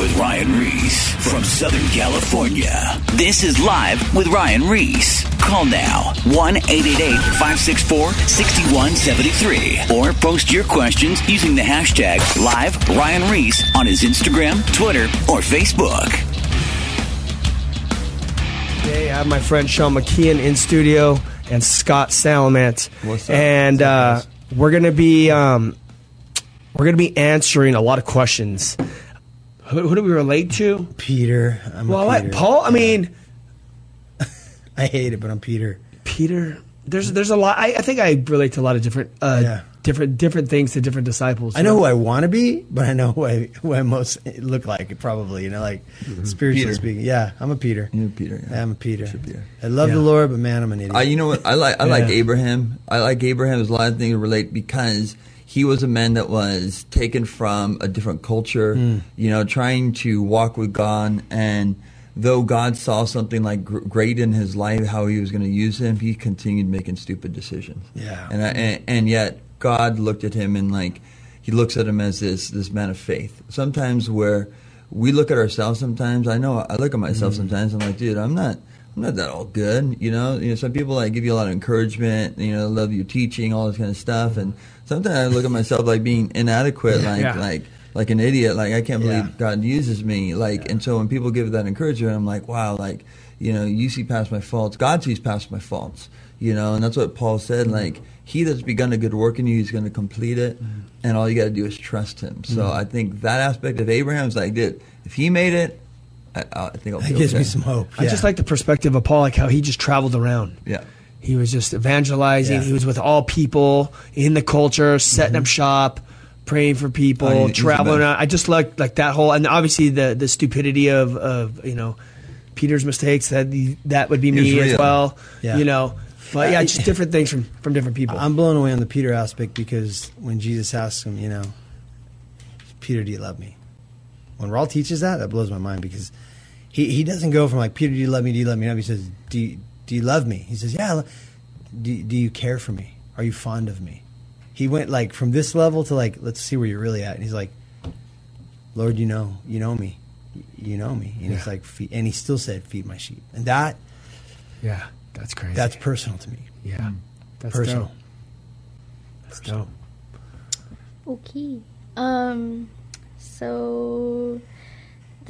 with Ryan Ries from Southern California. This is Live with Ryan Ries. Call now 1 888 564 6173 or post your questions using the hashtag Live Ryan Ries on his Instagram, Twitter, or Facebook. Today I have my friend Sean McKeon in studio and Scott Salamant. What's up? And What's up, uh, we're gonna be um, we're gonna be answering a lot of questions. Who, who do we relate to? Peter. I'm Well, what, Peter. Paul. I mean, I hate it, but I'm Peter. Peter. There's there's a lot. I, I think I relate to a lot of different uh, Yeah. different different things to different disciples. I know who I want to be, but I know who I, who I most look like. Probably, you know, like spiritually Peter. speaking. Yeah, I'm a Peter. You're Peter, yeah. I'm a Peter. Peter. I love Yeah. the Lord, but man, I'm an idiot. I, you know what? I like I like Abraham. I like Abraham. There's a lot of things to relate because he was a man that was taken from a different culture. Hmm. You know, trying to walk with God, and though God saw something like great in his life, how he was going to use him, he continued making stupid decisions. Yeah. and, I, and and yet God looked at him and like he looks at him as this this man of faith. Sometimes where we look at ourselves, sometimes I know I look at myself sometimes. I'm like, dude, I'm not. I'm not that all good, you know. You know, some people like give you a lot of encouragement, you know, love your teaching, all this kind of stuff, and sometimes I look at myself like being inadequate, like Yeah. like like an idiot, like I can't believe Yeah. God uses me, like. And so when people give that encouragement, I'm like, wow, like you know, you see past my faults, God sees past my faults, you know, and that's what Paul said, mm-hmm. like he that's begun a good work in you, he's going to complete it, mm-hmm. and all you got to do is trust him. So mm-hmm. I think that aspect of Abraham's like, dude, if he made it, I, I think I'll that gives okay. me some hope. I just like the perspective of Paul, like how he just traveled around. Yeah. He was just evangelizing. Yeah. He was with all people in the culture, setting up mm-hmm. shop, praying for people, Oh, he- traveling I just like like that whole, and obviously the the stupidity of of you know Peter's mistakes. That that would be me as well. Yeah. You know, but yeah, uh, just different things from from different people. I'm blown away on the Peter aspect because when Jesus asks him, you know, Peter, do you love me? When Raul teaches that, that blows my mind because he, he doesn't go from like, Peter, do you love me? Do you love me? No, he says, do you, do you love me? He says, yeah. Do, do you care for me? Are you fond of me? He went like from this level to like, let's see where you're really at. And he's like, Lord, you know, you know me. You know me. And he's like, feed, and he still said, feed my sheep. And that, yeah, that's crazy. that's personal to me. yeah, that's personal. dope. That's dope. Okay. Um, so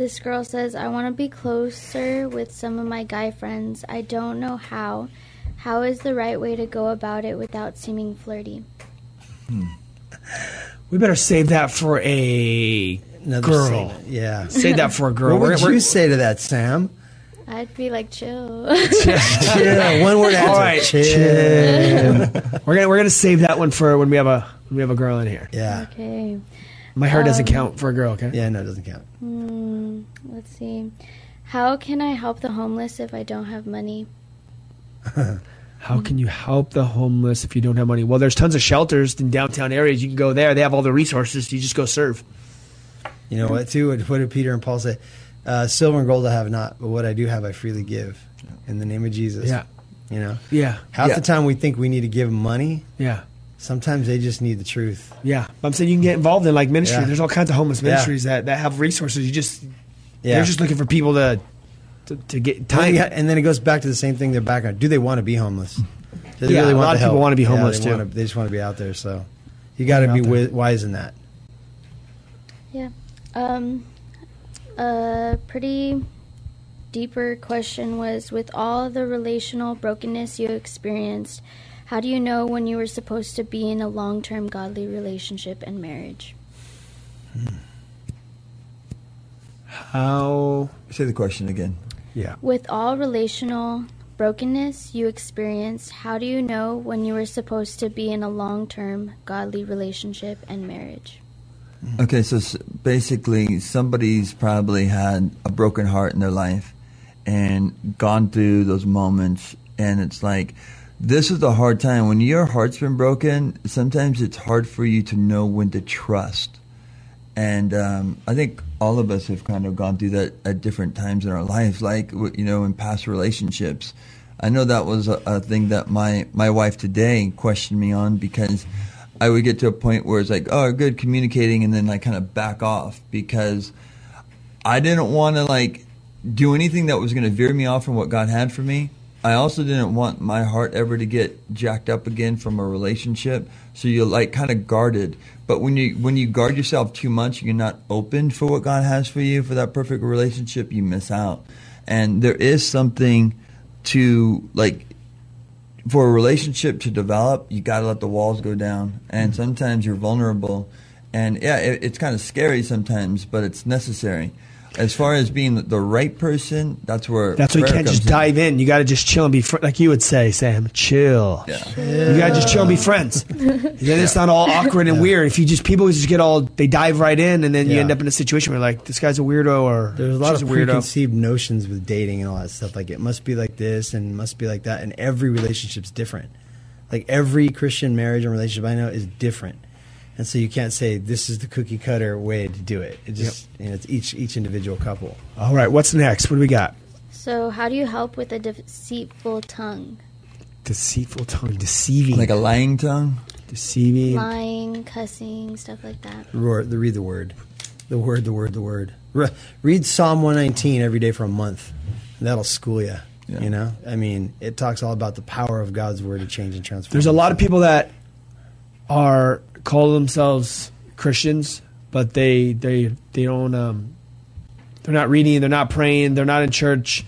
this girl says, I want to be closer with some of my guy friends. I don't know how. How is the right way to go about it without seeming flirty? Hmm. We better save that for a Another girl. segment. Yeah. Save that for a girl. What would We're- you we're- say to that, Sam? I'd be like, chill. Chill. One word answer. All right, Chill. we're gonna we're gonna save that one for when we have a when we have a girl in here. Yeah. okay. My hair doesn't Um, count for a girl. Okay. Yeah, no, it doesn't count. Hmm, let's see. How can I help the homeless if I don't have money? How can you help the homeless if you don't have money? Well, there's tons of shelters in downtown areas. You can go there. They have all the resources. You just go serve. You know what, too? What, what did Peter and Paul say? Uh, silver and gold I have not, but what I do have I freely give. In the name of Jesus. Yeah. You know? Yeah. Half Yeah. the time we think we need to give them money. Yeah. Sometimes they just need the truth. Yeah. But I'm saying you can get involved in like ministry. Yeah. There's all kinds of homeless Yeah. ministries that, that have resources. You just Yeah. they're just looking for people to to, to get And time. then- and then it goes back to the same thing. Their background. Do they want to be homeless? Do they Yeah, a want lot the of people wanna be Yeah, homeless, they too. wanna- they just want to be out there. So you got to be wi- wise in that. Yeah. Um, a pretty deeper question was with all the relational brokenness you experienced, how do you know when you were supposed to be in a long term godly relationship and marriage? How? Say the question again. Yeah. With all relational brokenness you experienced, how do you know when you were supposed to be in a long term godly relationship and marriage? Okay, so basically, somebody's probably had a broken heart in their life and gone through those moments, and it's like, this is a hard time. When your heart's been broken, sometimes it's hard for you to know when to trust. And um, I think all of us have kind of gone through that at different times in our lives, like you know, in past relationships. I know that was a, a thing that my my wife today questioned me on because I would get to a point where it's like, oh, good communicating, and then I kind of back off because I didn't want to like do anything that was going to veer me off from what God had for me. I also didn't want my heart ever to get jacked up again from a relationship. So you're like kind of guarded. But when you when you guard yourself too much, you're not open for what God has for you for that perfect relationship. You miss out. And there is something to like for a relationship to develop, you got to let the walls go down. And mm-hmm. sometimes you're vulnerable. And yeah, it, it's kind of scary sometimes, but it's necessary. As far as being the right person, that's where That's why you can't just in. dive in. You got to just chill and be fr- like you would say, Sam. Chill. Yeah. You got to just chill and be friends. then it's not all awkward and weird. If you just people just get all they dive right in, and then you end up in a situation where like this guy's a weirdo or There's a lot of a weirdo. preconceived notions with dating and all that stuff. Like it must be like this and it must be like that, and every relationship's different. Like every Christian marriage and relationship I know is different, and so you can't say this is the cookie cutter way to do it. It just you know, it's each each individual couple. All right, what's next? What do we got? So, how do you help with a deceitful tongue? Deceitful tongue, deceiving, Like a lying tongue. deceiving. Lying, cussing, stuff like that. Roar, the read the word, the word, the word, the word. Re- read Psalm 119 every day for a month. And that'll school you. Yeah. You know, I mean, it talks all about the power of God's word to change and transform. There's a lot of people that are call themselves Christians, but they they they don't um, they're not reading, they're not praying, they're not in church.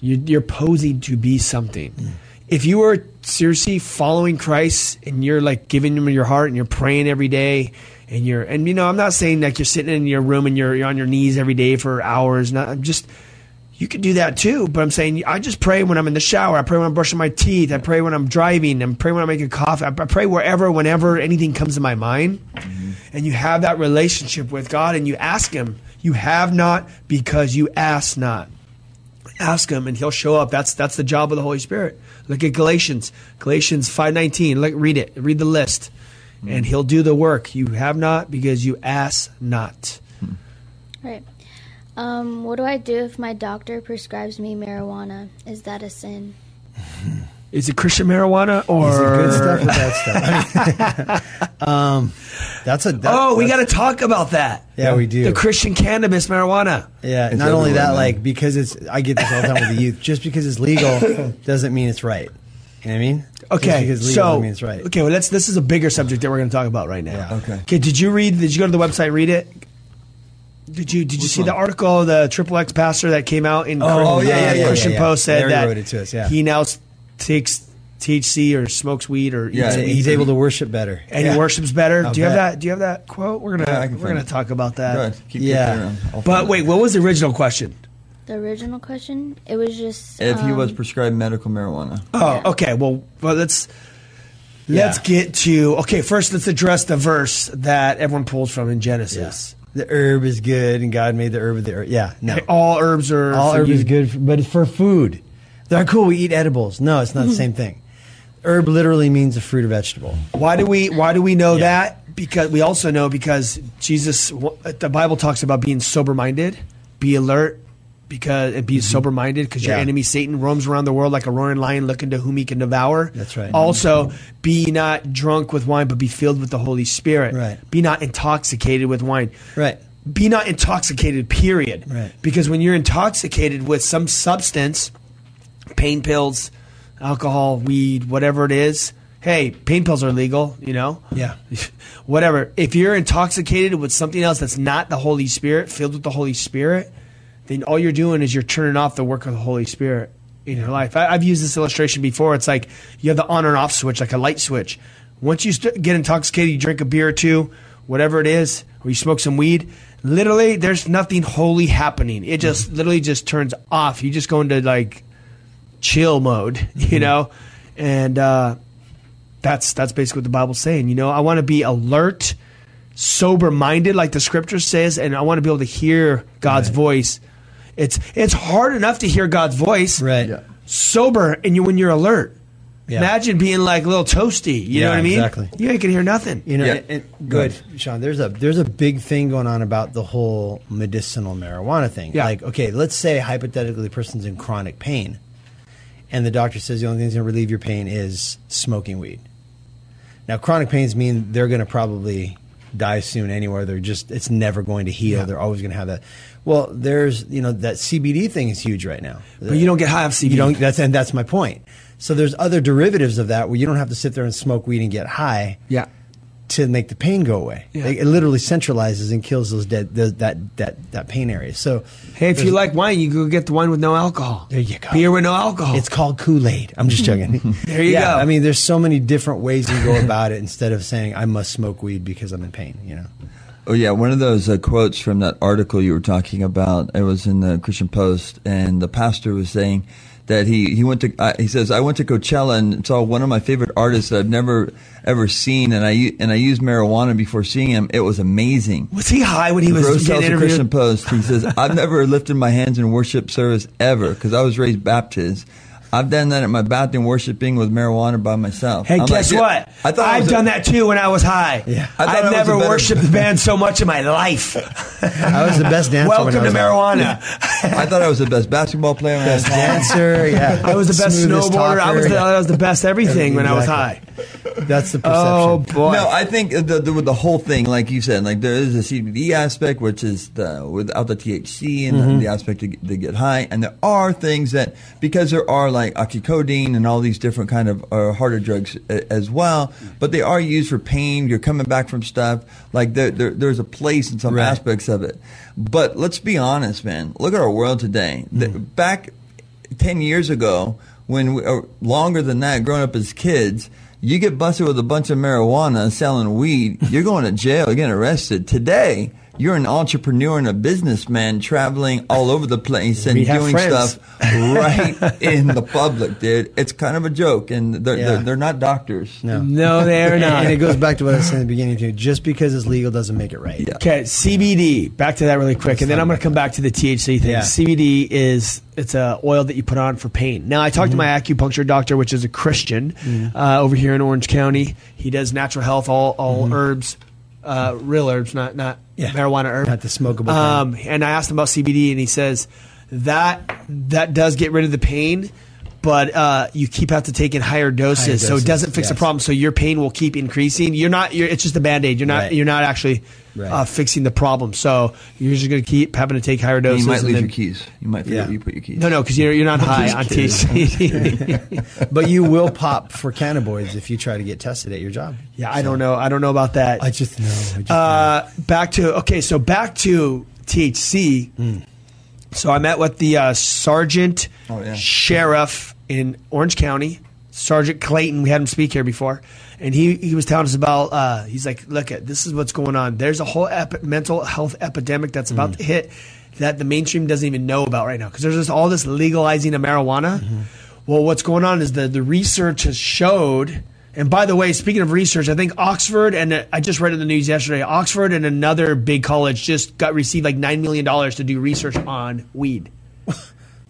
You, you're posing to be something. If you were seriously following Christ and you're like giving him your heart and you're praying every day and you're and you know I'm not saying like you're sitting in your room and you're, you're on your knees every day for hours. Not I'm just you could do that too, but I'm saying I just pray when I'm in the shower. I pray when I'm brushing my teeth. I pray when I'm driving. I pray when I'm making coffee. I pray wherever, whenever anything comes to my mind. Mm-hmm. And you have that relationship with God and you ask Him. You have not because you ask not. Ask Him and He'll show up. That's that's the job of the Holy Spirit. Look at Galatians, Galatians five nineteen. Look, read it. Read the list, and mm-hmm. He'll do the work. You have not because you ask not. Hmm. Right. Um, what do I do if my doctor prescribes me marijuana? Is that a sin? Is it Christian marijuana or Is it good stuff or bad stuff? um, that's a. That, oh, we got to talk about that. Yeah, we do. The Christian cannabis marijuana. Yeah, It's not only that, man. like because it's. I get this all the time with the youth. Just because it's legal doesn't mean it's right. You know what I mean? Just Okay, because legal so doesn't mean it's right. okay, well, let's. This is a bigger subject that we're going to talk about right now. Yeah. Okay. Okay. Did you read? Did you go to the website? Read it. Did you Did you Which see one? the article? The Triple X pastor that came out in Oh, Chri- yeah, yeah, uh, yeah, Christian yeah, yeah. Post said Larry that wrote it to us, yeah. he now s- takes THC or smokes weed or Yeah, eats he- weed He's able to worship better. and Yeah. he worships better. I'll do you have that? Do you have that quote? We're gonna Yeah, we're gonna it. talk about that. Go. Keep Yeah. kicking around. I'll But wait, what was the original question? The original question? It was just. If he was um, prescribed medical marijuana. Oh, okay. Well, well, let's let's Yeah. get to okay. First, let's address the verse that everyone pulls from in Genesis. The herb is good, and God made the herb of the herb. Yeah, no. All herbs are All herb you. is good, for, but it's for food. They're cool. We eat edibles. No, it's not the mm-hmm. same thing. Herb literally means a fruit or vegetable. Why do we Why do we know Yeah. that? Because we also know because Jesus, the Bible talks about being sober minded, be alert, because and be sober minded because your Mm-hmm. Enemy Satan roams around the world like a roaring lion, looking to whom he can devour. That's right. Also, be not drunk with wine, but be filled with the Holy Spirit. Right. Be not intoxicated with wine. Right. Be not intoxicated. Period. Right. Because when you're intoxicated with some substance, pain pills, alcohol, weed, whatever it is. Hey, pain pills are legal, you know? Yeah. whatever. If you're intoxicated with something else that's not the Holy Spirit, filled with the Holy Spirit, then all you're doing is you're turning off the work of the Holy Spirit in your life. I, I've used this illustration before. It's like you have the on and off switch, like a light switch. Once you st- get intoxicated, you drink a beer or two, whatever it is, or you smoke some weed. Literally, there's nothing holy happening. It just literally just turns off. You just go into like chill mode, you know, and uh, that's that's basically what the Bible's saying. You know, I want to be alert, sober minded, like the Scripture says, and I want to be able to hear God's Right. voice. It's it's hard enough to hear God's voice, Right. Yeah. sober, and you when you're alert. Yeah. Imagine being like a little toasty. You know what I mean? exactly. You ain't gonna hear nothing. You know, Yeah. and, and- good, Sean. There's a there's a big thing going on about the whole medicinal marijuana thing. Yeah. Like, okay, let's say hypothetically the person's in chronic pain, and the doctor says the only thing that's going to relieve your pain is smoking weed. Now, chronic pains mean they're going to probably die soon anywhere. They're just it's never going to heal. Yeah. They're always going to have that. Well, there's you know that CBD thing is huge right now. But you don't get high off CBD. You don't. That's and that's my point. So there's other derivatives of that where you don't have to sit there and smoke weed and get high Yeah. to make the pain go away. Yeah. It, it literally centralizes and kills those dead those, that that that pain area. So Hey, if you like wine, you go get the wine with no alcohol. There you go. Beer with no alcohol. It's called Kool Aid. I'm just joking. There you yeah, go. I mean, there's so many different ways you go about it instead of saying I must smoke weed because I'm in pain. You know. Oh yeah, one of those uh, quotes from that article you were talking about. It was in the Christian Post, and the pastor was saying that he he went to uh, he says I went to Coachella and saw one of my favorite artists that I've never ever seen, and I and I used marijuana before seeing him. It was amazing. was he high when he was Rose getting the Christian? Post. He says I've never lifted my hands in worship service ever because I was raised Baptist. I've done that at my bathroom worshiping with marijuana by myself. Hey, I'm guess like, what? I thought I I've was a- done that too when I was high. Yeah. I thought I I've never better- worshipped the band so much in my life. I was the best dancer. when Welcome I to was marijuana. I thought I was the best basketball player. when Best dancer. Yeah, I was the best Smoothest snowboarder. I was the, talker. I was the best everything when I was high. That's the perception. Oh boy! No, I think the, the the whole thing, like you said, like there is a CBD aspect, which is the without the THC and Mm-hmm. the, the aspect to, to get high, and there are things that because there are like oxycodone and all these different kind of uh, harder drugs a, as well, but they are used for pain. You're coming back from stuff like there, there there's a place in some Right. aspects of it. But let's be honest, man. Look at our world today. The- Mm. back 10 years ago, when we, or longer than that, growing up as kids, you get busted with a bunch of marijuana selling weed, you're going to jail, you're getting arrested. Today, you're an entrepreneur and a businessman traveling all over the place and doing friends. stuff right in the public, dude. It's kind of a joke, and they're, Yeah. they're, they're not doctors. No. no, they're not. and it goes back to what I said in the beginning too. Just because it's legal doesn't make it right. Yeah. Okay, CBD. Back to that really quick, and then I'm going to come back to the THC thing. Yeah. CBD is it's a oil that you put on for pain. Now, I talked to mm-hmm. my acupuncture doctor, which is a Christian mm. uh, over here in Orange County. He does natural health, all all mm-hmm. herbs, uh, real herbs, not not Yeah. marijuana herb, Not the smokable Um, and I asked him about CBD, and he says that that does get rid of the pain. But uh, you keep have to take in higher doses, Higher so it doesn't fix the problem. So your pain will keep increasing. You're not. You're, it's just a band aid. You're not. Right. You're not actually Right. uh, fixing the problem. So you're just going to keep having to take higher And doses. you might and leave then- your keys. You might forget Yeah. you put your keys. No, no, because you're you're not high on kidding. THC. But you will pop for cannabinoids if you try to get tested at your job. yeah, I don't know. I don't know about that. I just know. I just Uh, back to okay, so back to THC. Hmm. So I met with the uh, sergeant Oh, yeah. sheriff in Orange County, Sergeant Clayton. We had him speak here before, and he he was telling us about. Uh, he's like, look at this is what's going on. There's a whole epi- mental health epidemic that's about Hmm. to hit that the mainstream doesn't even know about right now because there's just all this legalizing of marijuana. Mm-hmm. Well, what's going on is the the research has showed. And by the way, speaking of research, I think Oxford and uh, I just read in the news yesterday. Oxford and another big college just got received like nine million dollars to do research on weed.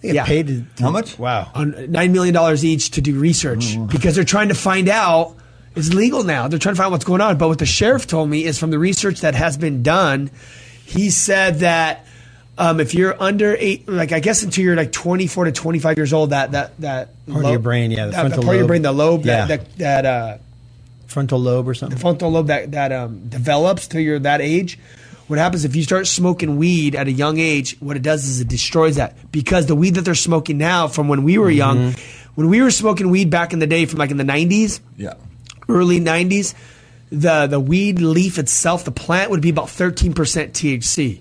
They get yeah. paid to, How much? Wow. On nine million dollars each to do research because they're trying to find out. It's legal now. They're trying to find out what's going on. But what the sheriff told me is from the research that has been done. He said that um, if you're under eight, like I guess until you're like 24 to 25 years old, that that that Part of your brain, yeah, the that, frontal part of your brain, the lobe, Yeah. that that, that uh, Frontal lobe or something. The frontal lobe that that um, develops till you're that age. What happens if you start smoking weed at a young age? What it does is it destroys that because the weed that they're smoking now, from when we were young, when we were smoking weed back in the day, from like in the '90s, Yeah. early '90s, the the weed leaf itself, the plant would be about 13% THC.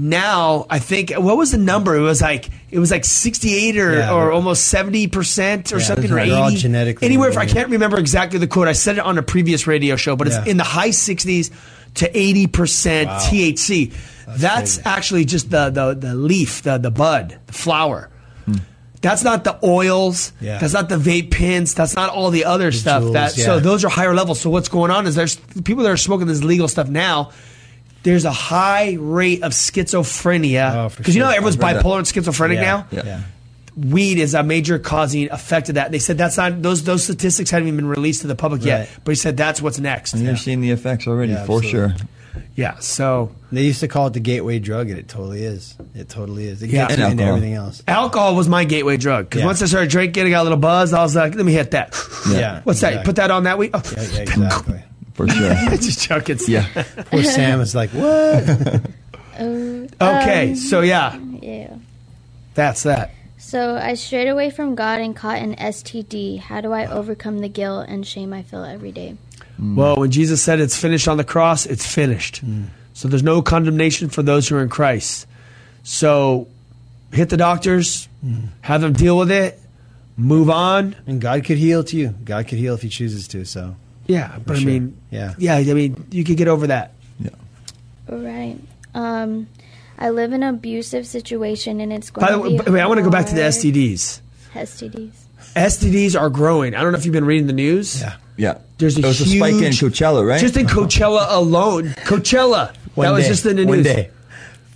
Now I think what was the number? It was like it was like 68 or, Yeah, or almost 70 percent or Yeah, something or 80. genetically Anywhere, I can't remember exactly the quote. I said it on a previous radio show, but Yeah. it's in the high 60s to 80 percent Wow. THC. That's, crazy. actually just the, the the leaf, the the bud, the flower. Hmm. That's not the oils. Yeah. That's not the vape pens. That's not all the other stuff. Juuls, that so those are higher levels. So what's going on is there's people that are smoking this legal stuff now. There's a high rate of schizophrenia Oh, for because you know everyone's I've that. bipolar and schizophrenic yeah. now. Yeah. yeah. Weed is a major causing effect of that. They said that's not those those statistics haven't even been released to the public yet. But he said that's what's next. And you're seeing the effects already Yeah, for absolutely. sure. Yeah. So They used to call it the gateway drug, and it totally is. It totally is. It Yeah. gets And into alcohol. everything else. alcohol was my gateway drug because Yeah. once I started drinking, I got a little buzz. I was like, let me hit that. Yeah. What's that? exactly. Put that on that week. Oh. Yeah, yeah, exactly. for sure. Just joking. yeah. Poor Sam is like, what? Okay, so yeah, um, Yeah. that's that. So I strayed away from God and caught an STD. How do I overcome the guilt and shame I feel every day? Mm. Well, when Jesus said it's finished on the cross, it's finished. Mm. So there's no condemnation for those who are in Christ. So hit the doctors, mm. have them deal with it, move on. and God could heal to you. God could heal if He chooses to. So Yeah, but I mean, Yeah. yeah, I mean, you could get over that. Right. Um, I live in an abusive situation and it's going By the to way, be by the I want to go back to the STDs. STDs. STDs are growing. I don't know if you've been reading the news. yeah, Yeah. There's a there was a spike in huge- Coachella, right? Just in Coachella alone, Coachella. One that was just in the news. One day,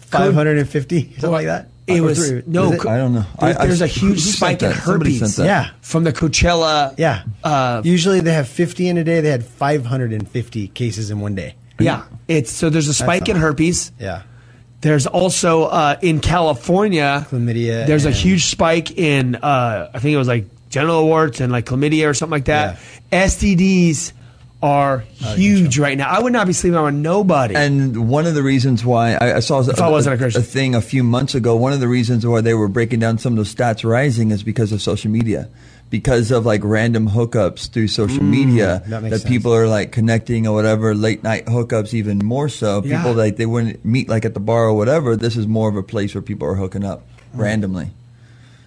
five hundred and fifty, something like that. It was three- no. is it? I don't know. There- I- I- there's a huge spike in herpes sent that. Yeah, from the Coachella. yeah. Uh, Usually they have fifty in a day. They had five hundred and fifty cases in one day. yeah. It's so there's a spike in herpes. Yeah, There's also uh, in California. Chlamydia There's a huge spike in. Uh, I think it was like genital warts and like chlamydia or something like that. STDs are huge right now. I would not be sleeping on nobody. And one of the reasons why I, I saw If I wasn't a thing a few months ago, one of the reasons why they were breaking down some of those stats rising is because of social media. Because of like random hookups through social media Mm, that makes that sense. people are like connecting or whatever, late night hookups even more so. Yeah. People like they wouldn't meet like at the bar or whatever. This is more of a place where people are hooking up Mm. randomly.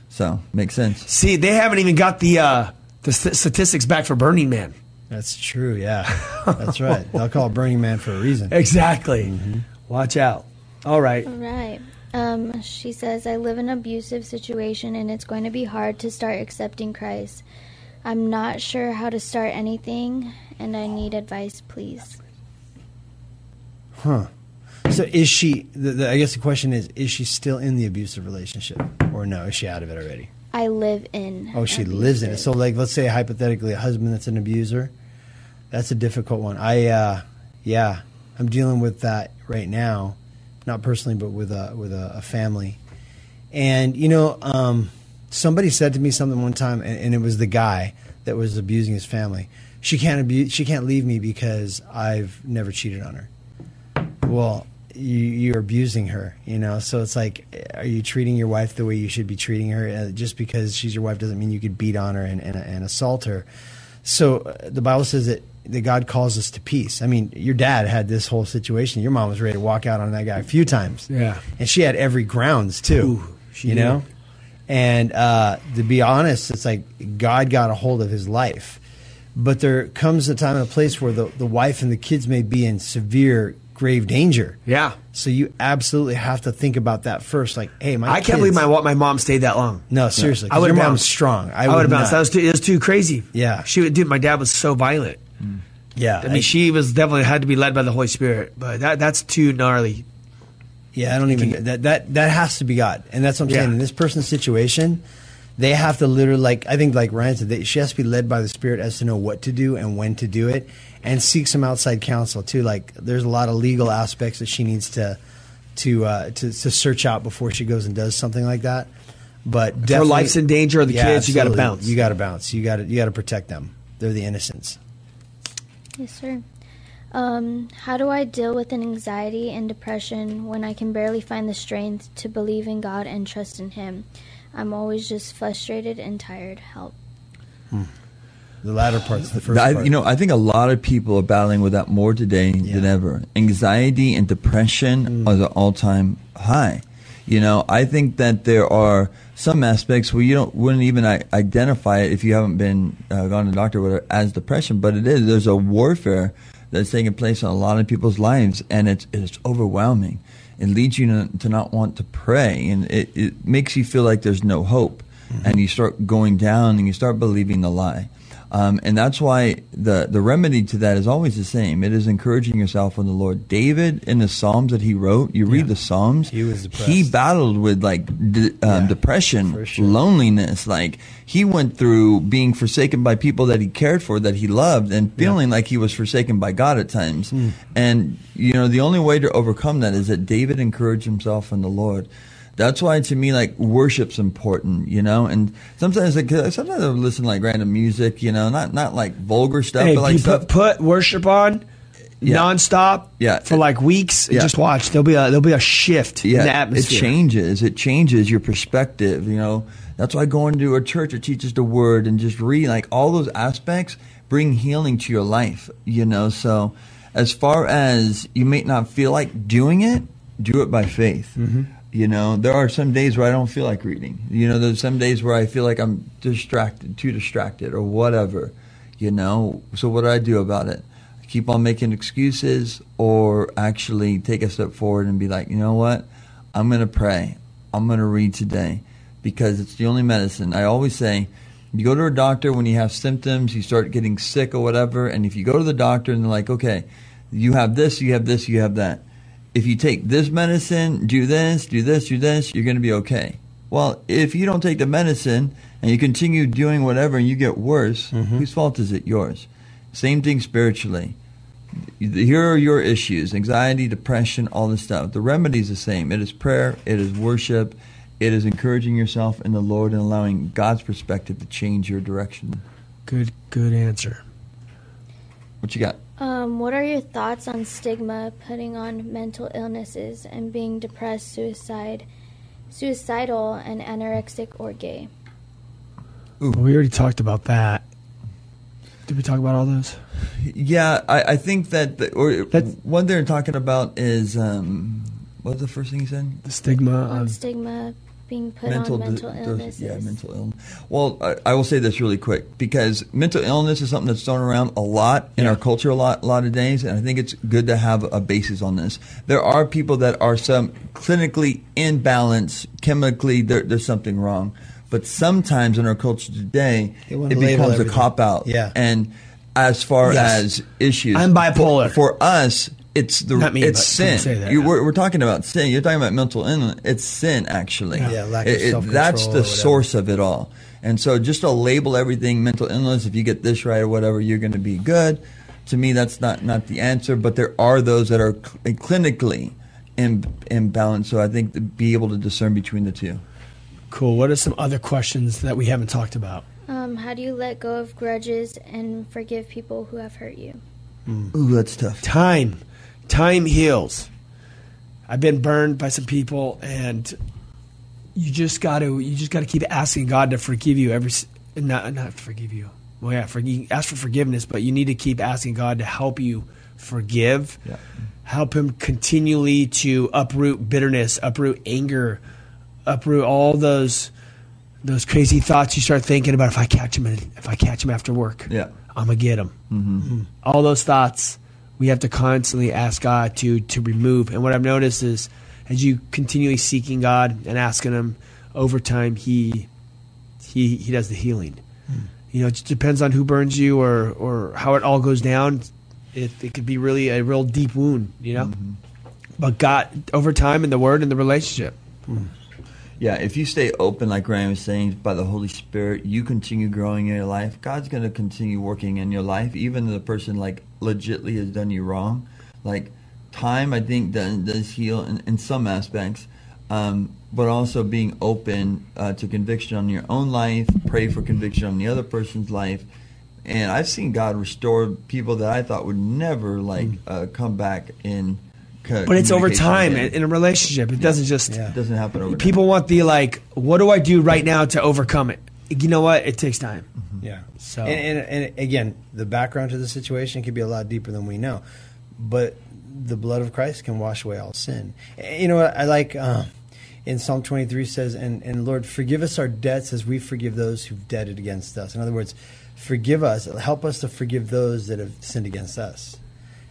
So makes sense. See, they haven't even got the uh, the st- statistics back for Burning Man. that's true. Yeah, that's right. They'll call it Burning Man for a reason. Exactly. Mm-hmm. Watch out. All right. All right. Um, she says, I live in an abusive situation and it's going to be hard to start accepting Christ. I'm not sure how to start anything and I need advice, please. Huh. So is she? The, the, I guess the question is: Is she still in the abusive relationship, or no? Is she out of it already? I live in. Oh, she lives in it. So, like, let's say hypothetically, a husband that's an abuser. That's a difficult one. I, uh, yeah, I'm dealing with that right now, not personally, but with a with a, a family. And you know, um, somebody said to me something one time, and, and it was the guy that was abusing his family. She can't abuse. She can't leave me because I've never cheated on her. Well, you, you're abusing her, you know. So it's like, are you treating your wife the way you should be treating her? Uh, just because she's your wife doesn't mean you could beat on her and, and, and assault her. So uh, the Bible says that, that God calls us to peace. I mean, your dad had this whole situation. Your mom was ready to walk out on that guy a few times. Yeah. and she had every grounds too. Ooh, she you did. know, and uh, to be honest, it's like God got a hold of his life. But there comes a time and a place where the, the wife and the kids may be in severe, grave danger. Yeah. So you absolutely have to think about that first. Like, hey, my I can't believe my my mom stayed that long. no seriously. I 'cause would your have mom's bounced. strong. I, I would have bounced. That was too. It was too crazy. Yeah. She would. Dude, my dad was so violent. Yeah. I mean, she was definitely had to be led by the Holy Spirit, but that that's too gnarly. Yeah, I don't even that that that has to be God, and that's what I'm Yeah. saying. In this person's situation, they have to literally like I think like Ryan said, they, she has to be led by the Spirit as to know what to do and when to do it, and seek some outside counsel too. Like there's a lot of legal aspects that she needs to to uh, to, to search out before she goes and does something like that. But If her life's in danger or the Yeah, kids, you got to bounce. You got to bounce. You got to you got to protect them. They're the innocents. Yes, sir. Um, how do I deal with an anxiety and depression when I can barely find the strength to believe in God and trust in Him? I'm always just frustrated and tired. Help. The latter part's the first I, part. you know, I think a lot of people are battling with that more today than ever. Anxiety and depression are at all-time high. You know, I think that there are some aspects where you don't wouldn't even identify it if you haven't been uh, gone to the doctor whatever as depression, but it is. There's a warfare that's taking place in a lot of people's lives, and it's it's overwhelming. It leads you to, to not want to pray, and it, it makes you feel like there's no hope, and you start going down, and you start believing the lie. Um, and that's why the, the remedy to that is always the same. It is encouraging yourself in the Lord. David, in the Psalms that he wrote, you read the Psalms, He was depressed. he battled with like d- um, Yeah, depression, sure. loneliness. Like he went through being forsaken by people that he cared for, that he loved, and feeling like he was forsaken by God at times. Hmm. And you know, the only way to overcome that is that David encouraged himself in the Lord. That's why to me, like worship's important, you know. And sometimes, like, sometimes I listen to like random music, you know, not not like vulgar stuff, Hey, but like you stuff. put, put worship on Yeah. nonstop Yeah. for like weeks and Yeah. just watch. There'll be a there'll be a shift in the yeah, it changes. It changes your perspective. You know, that's why going to a church that teaches the word and just read like all those aspects bring healing to your life. You know, so as far as you may not feel like doing it, do it by faith. Mm-hmm. You know, there are some days where I don't feel like reading. You know, there's some days where I feel like I'm distracted, too distracted, or whatever. You know, so what do I do about it? I keep on making excuses, or actually take a step forward and be like, you know what? I'm going to pray. I'm going to read today because it's the only medicine. I always say, you go to a doctor when you have symptoms, you start getting sick or whatever, and if you go to the doctor and they're like, okay, you have this, you have this, you have that. If you take this medicine, do this, do this, do this, you're going to be okay. Well, if you don't take the medicine and you continue doing whatever and you get worse, mm-hmm. whose fault is it? Yours. Same thing spiritually. Here are your issues anxiety, depression, all this stuff. The remedy is the same it is prayer, it is worship, it is encouraging yourself in the Lord and allowing God's perspective to change your direction. Good good answer. What you got? Um, what are your thoughts on stigma putting on mental illnesses and being depressed, suicide, suicidal, and anorexic or gay? Ooh. We already talked about that. Did we talk about all those? Yeah, I, I think that, the, or That's- what they're talking about is, um, what was the first thing you said? The stigma On of stigma being put on mental di- illnesses. Yeah, mental illness. Well, I, I will say this really quick because mental illness is something that's thrown around a lot in Yeah. our culture a lot, a lot of days, and I think it's good to have a basis on this. There are people that are some clinically imbalanced, chemically, there, there's something wrong. But sometimes in our culture today, it becomes a cop out. Yeah. And as far Yes. as issues, I'm bipolar. For, for us, it's the Not me, it's but sin. say that, You- yeah. we're, we're talking about sin. You're talking about mental illness. It's sin, actually. Yeah, lack of It- it- self-control That's the whatever. source of it all. And so just to label everything mental illness, if you get this right or whatever, you're going to be good. To me, that's not, not the answer. But there are those that are cl- clinically Im- imbalanced. So I think to be able to discern between the two. cool. What are some other questions that we haven't talked about? Um, how do you let go of grudges and forgive people who have hurt you? Ooh, that's tough. Time. Time heals. I've been burned by some people and you just got to you just got to keep asking God to forgive you every not not forgive you. Well, yeah, for, you ask for forgiveness, but you need to keep asking God to help you forgive. Yeah. Help him continually to uproot bitterness, uproot anger, uproot all those those crazy thoughts you start thinking about if I catch him in, if I catch him after work. Yeah. I'm gonna get him. Mm-hmm. All those thoughts we have to constantly ask God to to remove. And what I've noticed is, as you continually seeking God and asking Him over time, He He He does the healing. Hmm. You know, it just depends on who burns you or or how it all goes down. It it could be really a real deep wound. You know, mm-hmm. but God over time in the Word and the relationship. Hmm. Yeah, if you stay open, like Ryan was saying, by the Holy Spirit, you continue growing in your life. God's going to continue working in your life, even the person like legitly has done you wrong. Like time, I think does, does heal in, in some aspects, um, but also being open uh, to conviction on your own life, pray for conviction on the other person's life. And I've seen God restore people that I thought would never like uh, come back in. co- But it's over time again. in a relationship. It doesn't just Yeah. It doesn't happen overnight. people want the like. What do I do right now to overcome it? You know what? It takes time. Yeah. So- and, and, and again, the background to the situation could be a lot deeper than we know, but the blood of Christ can wash away all sin. You know what I like? Uh, in Psalm 23 says, and, and Lord, forgive us our debts as we forgive those who've debted against us. In other words, forgive us, help us to forgive those that have sinned against us.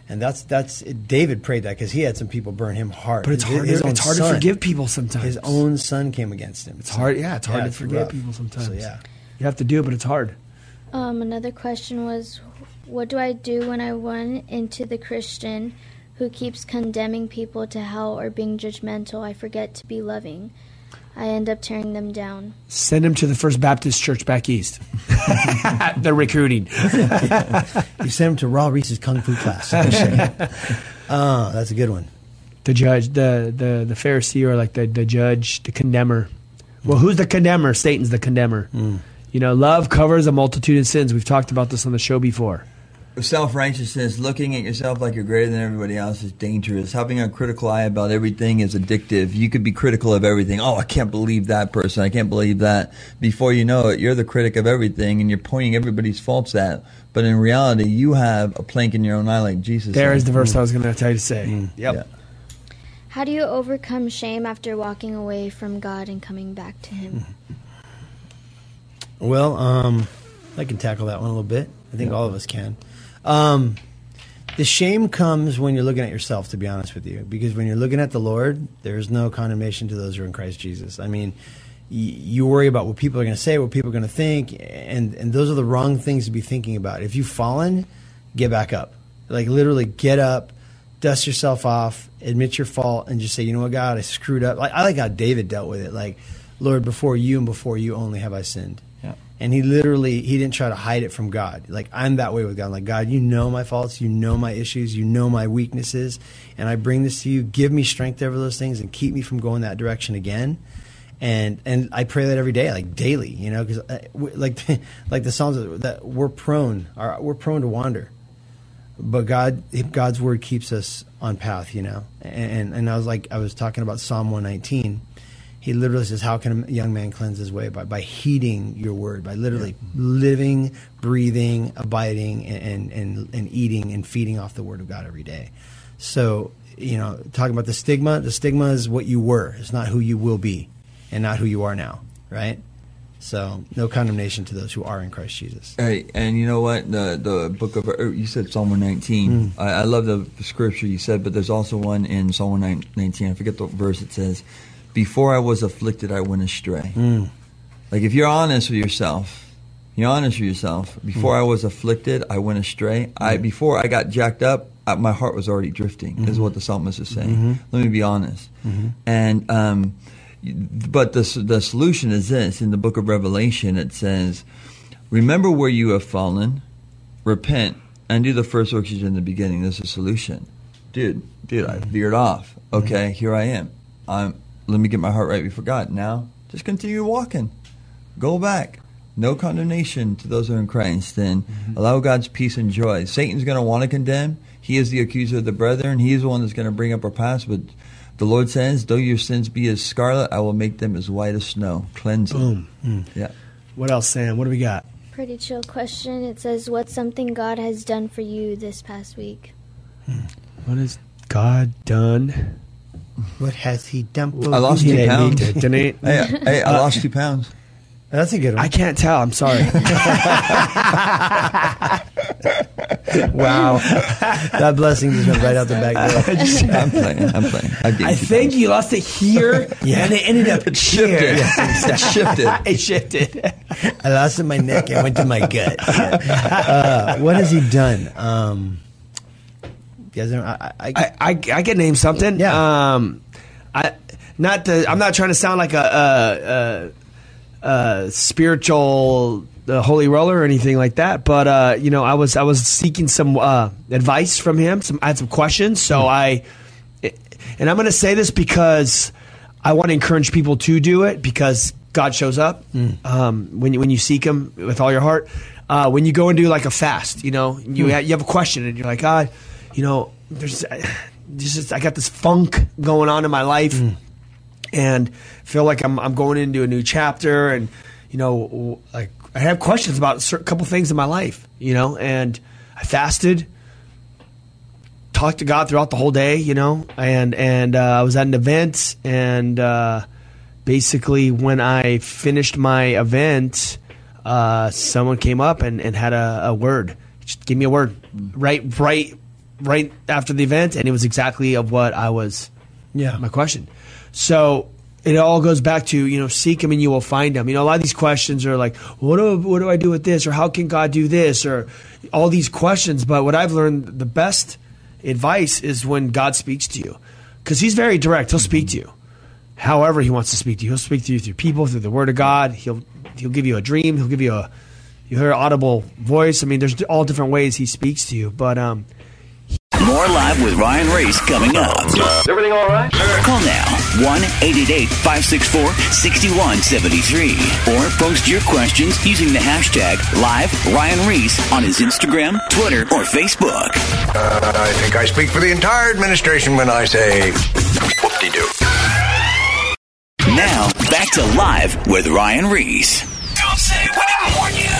And that's that's David prayed that because he had some people burn him hard. But it's hard. his to, it's hard to forgive people sometimes. His own son came against him. It's hard. Yeah, it's hard to it's forgive rough. people sometimes. So yeah. You have to do it, but it's hard. Um, another question was, what do I do when I run into the Christian who keeps condemning people to hell or being judgmental? I forget to be loving. I end up tearing them down. Send them to the First Baptist Church back east. They're recruiting. You send them to Raul Ries's Kung Fu class. oh, that's a good one. the judge, the the the Pharisee, or like the the judge, the condemner. Well, who's the condemner? Satan's the condemner. Hmm. You know, love covers a multitude of sins. We've talked about this on the show before. Self righteousness, looking at yourself like you're greater than everybody else, is dangerous. Having a critical eye about everything is addictive. You could be critical of everything. Oh, I can't believe that person. I can't believe that. Before you know it, you're the critic of everything, and you're pointing everybody's faults at. But in reality, you have a plank in your own eye, like Jesus. There said. is the verse I was going to tell you to say. Yep. Yeah. How do you overcome shame after walking away from God and coming back to Him? Well, um, I can tackle that one a little bit. I think all of us can. Um, the shame comes when you're looking at yourself, to be honest with you, because when you're looking at the Lord, there's no condemnation to those who are in Christ Jesus. I mean, you worry about what people are going to say, what people are going to think, and and those are the wrong things to be thinking about. If you've fallen, get back up. Like literally, get up, dust yourself off, admit your fault, and just say, you know what, God, I screwed up. Like I like how David dealt with it. Like, Lord, before you and before you only have I sinned. And he literally he didn't try to hide it from God. Like I'm that way with God. I'm like God, you know my faults, you know my issues, you know my weaknesses, and I bring this to you. Give me strength over those things and keep me from going that direction again. And and I pray that every day, like daily, you know, because uh, like like the Psalms that we're prone, are, we're prone to wander, but God God's word keeps us on path, you know. And and I was like I was talking about Psalm 119 he literally says, "How can a young man cleanse his way by by heeding your word, by literally living, breathing, abiding, and, and and eating and feeding off the word of God every day." So, you know, talking about the stigma, the stigma is what you were. It's not who you will be, and not who you are now, right? So, no condemnation to those who are in Christ Jesus. Hey, and you know what? The the book of er, you said Psalm 119. I, I love the scripture you said, but there's also one in Psalm 119. I forget the verse. It says, "Before I was afflicted, I went astray." Hmm. Like if you're honest with yourself, you're honest with yourself. Before hmm. I was afflicted, I went astray. I hmm. before I got jacked up, I, my heart was already drifting. Is what the psalmist is saying. Let me be honest. And um, but the the solution is this in the book of Revelation. It says, "Remember where you have fallen, repent, and do the first works you did in the beginning." There's a solution, dude. Dude, I veered off. Okay, here I am. I'm. Let me get my heart right before God. Now, just continue walking. Go back. No condemnation to those who are in Christ. And mm-hmm. allow God's peace and joy. Satan's going to want to condemn. He is the accuser of the brethren. He is the one that's going to bring up our past. But the Lord says, though your sins be as scarlet, I will make them as white as snow. Cleanse them. Hmm. Yeah. What else, Sam? What do we got? Pretty chill question. It says, What's something God has done for you this past week? Hmm. What has God done? What has He done? For I lost you? two pounds. me. Didn't? Hey, hey, I lost two pounds. That's a good one. I can't tell. I'm sorry. wow. that blessing just went right out the back door. I'm playing. I'm playing. I, gained I two think pounds. you lost it here, yeah. and it ended up it shifted. here. it shifted. it shifted. I lost it in my neck and went to my gut. Uh, what has he done? Um, you guys I, I, I, I, I can name something. Yeah. Um, I not to, I'm not trying to sound like a, a, a, a spiritual uh, holy roller or anything like that, but uh, you know, I was I was seeking some uh, advice from him. Some I had some questions, so I and I'm going to say this because I want to encourage people to do it because God shows up um, when you when you seek Him with all your heart. Uh, when you go and do like a fast, you know, you ha- you have a question and you're like, God, you know, there's this is I got this funk going on in my life, and feel like I'm I'm going into a new chapter, and you know, like I have questions about a couple things in my life, you know, and I fasted talked to God throughout the whole day, you know, and and uh, I was at an event, and uh, basically when I finished my event, uh, someone came up and, and had a, a word. Just give me a word, right, right, right after the event, and it was exactly of what I was. Yeah. my question. So. It all goes back to you know seek him and you will find him. You know a lot of these questions are like what do what do I do with this or how can God do this or all these questions. But what I've learned the best advice is when God speaks to you because He's very direct. He'll speak to you however He wants to speak to you. He'll speak to you through people, through the Word of God. He'll He'll give you a dream. He'll give you a you hear an audible voice. I mean, there's all different ways He speaks to you. But um, More live with Ryan Ries coming up. Is everything all right? Call now 1 888 564 6173 or post your questions using the hashtag live Ryan Ries on his Instagram, Twitter, or Facebook. Uh, I think I speak for the entire administration when I say whoop-de-doo. Now, back to live with Ryan Ries. Don't say we didn't warn you.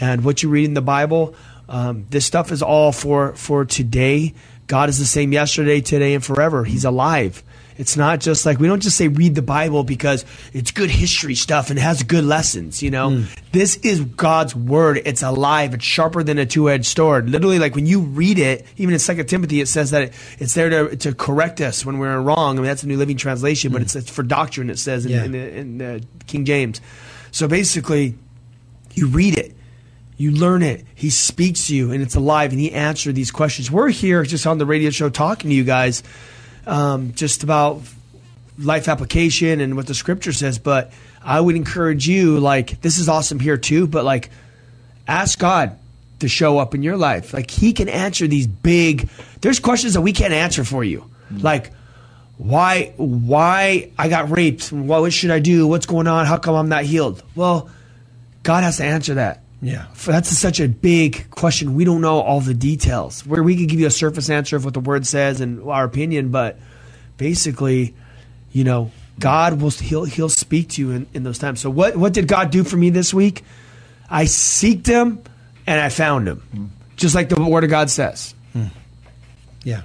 And what you read in the Bible, um, this stuff is all for for today. God is the same yesterday, today, and forever. He's alive. It's not just like we don't just say read the Bible because it's good history stuff and it has good lessons. You know, this is God's word. It's alive. It's sharper than a two-edged sword. Literally, like when you read it, even in Second Timothy, it says that it, it's there to, to correct us when we're wrong. I mean, that's the New Living Translation, but it's, it's for doctrine. It says in, Yeah. in, in uh, King James. So basically, you read it you learn it. He speaks to you and it's alive and he answered these questions. We're here just on the radio show talking to you guys um, just about life application and what the scripture says but i would encourage you like this is awesome here too but like ask god to show up in your life. Like he can answer these big there's questions that we can't answer for you. Like why why i got raped? What should i do? What's going on? How come i'm not healed? Well god has to answer that Yeah. that's such a big question. We don't know all the details. Where we could give you a surface answer of what the word says and our opinion, but basically, you know, God will he'll he'll speak to you in, in those times. So what what did God do for me this week? I seeked him and I found him. Hmm. Just like the word of God says. Hmm. Yeah.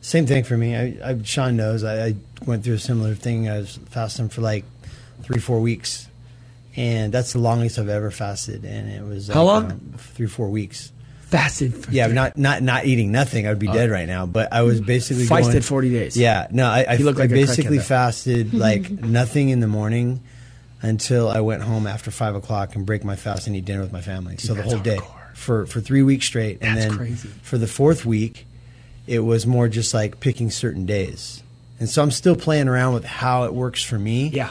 Same thing for me. I, I Sean knows I, I went through a similar thing. I was fasting for like three, four weeks, and that's the longest I've ever fasted. And it was How like, long? um, three, four weeks. Fasted for Yeah, three- not not not eating nothing. I would be dead right now. But I was basically going, 40 days. Yeah, no, I, I, I like basically fasted like nothing in the morning until I went home after five o'clock and break my fast and eat dinner with my family. so the whole day hardcore. for for three weeks straight. And That's then crazy. for the fourth week, it was more just like picking certain days. And so I'm still playing around with how it works for me. Yeah.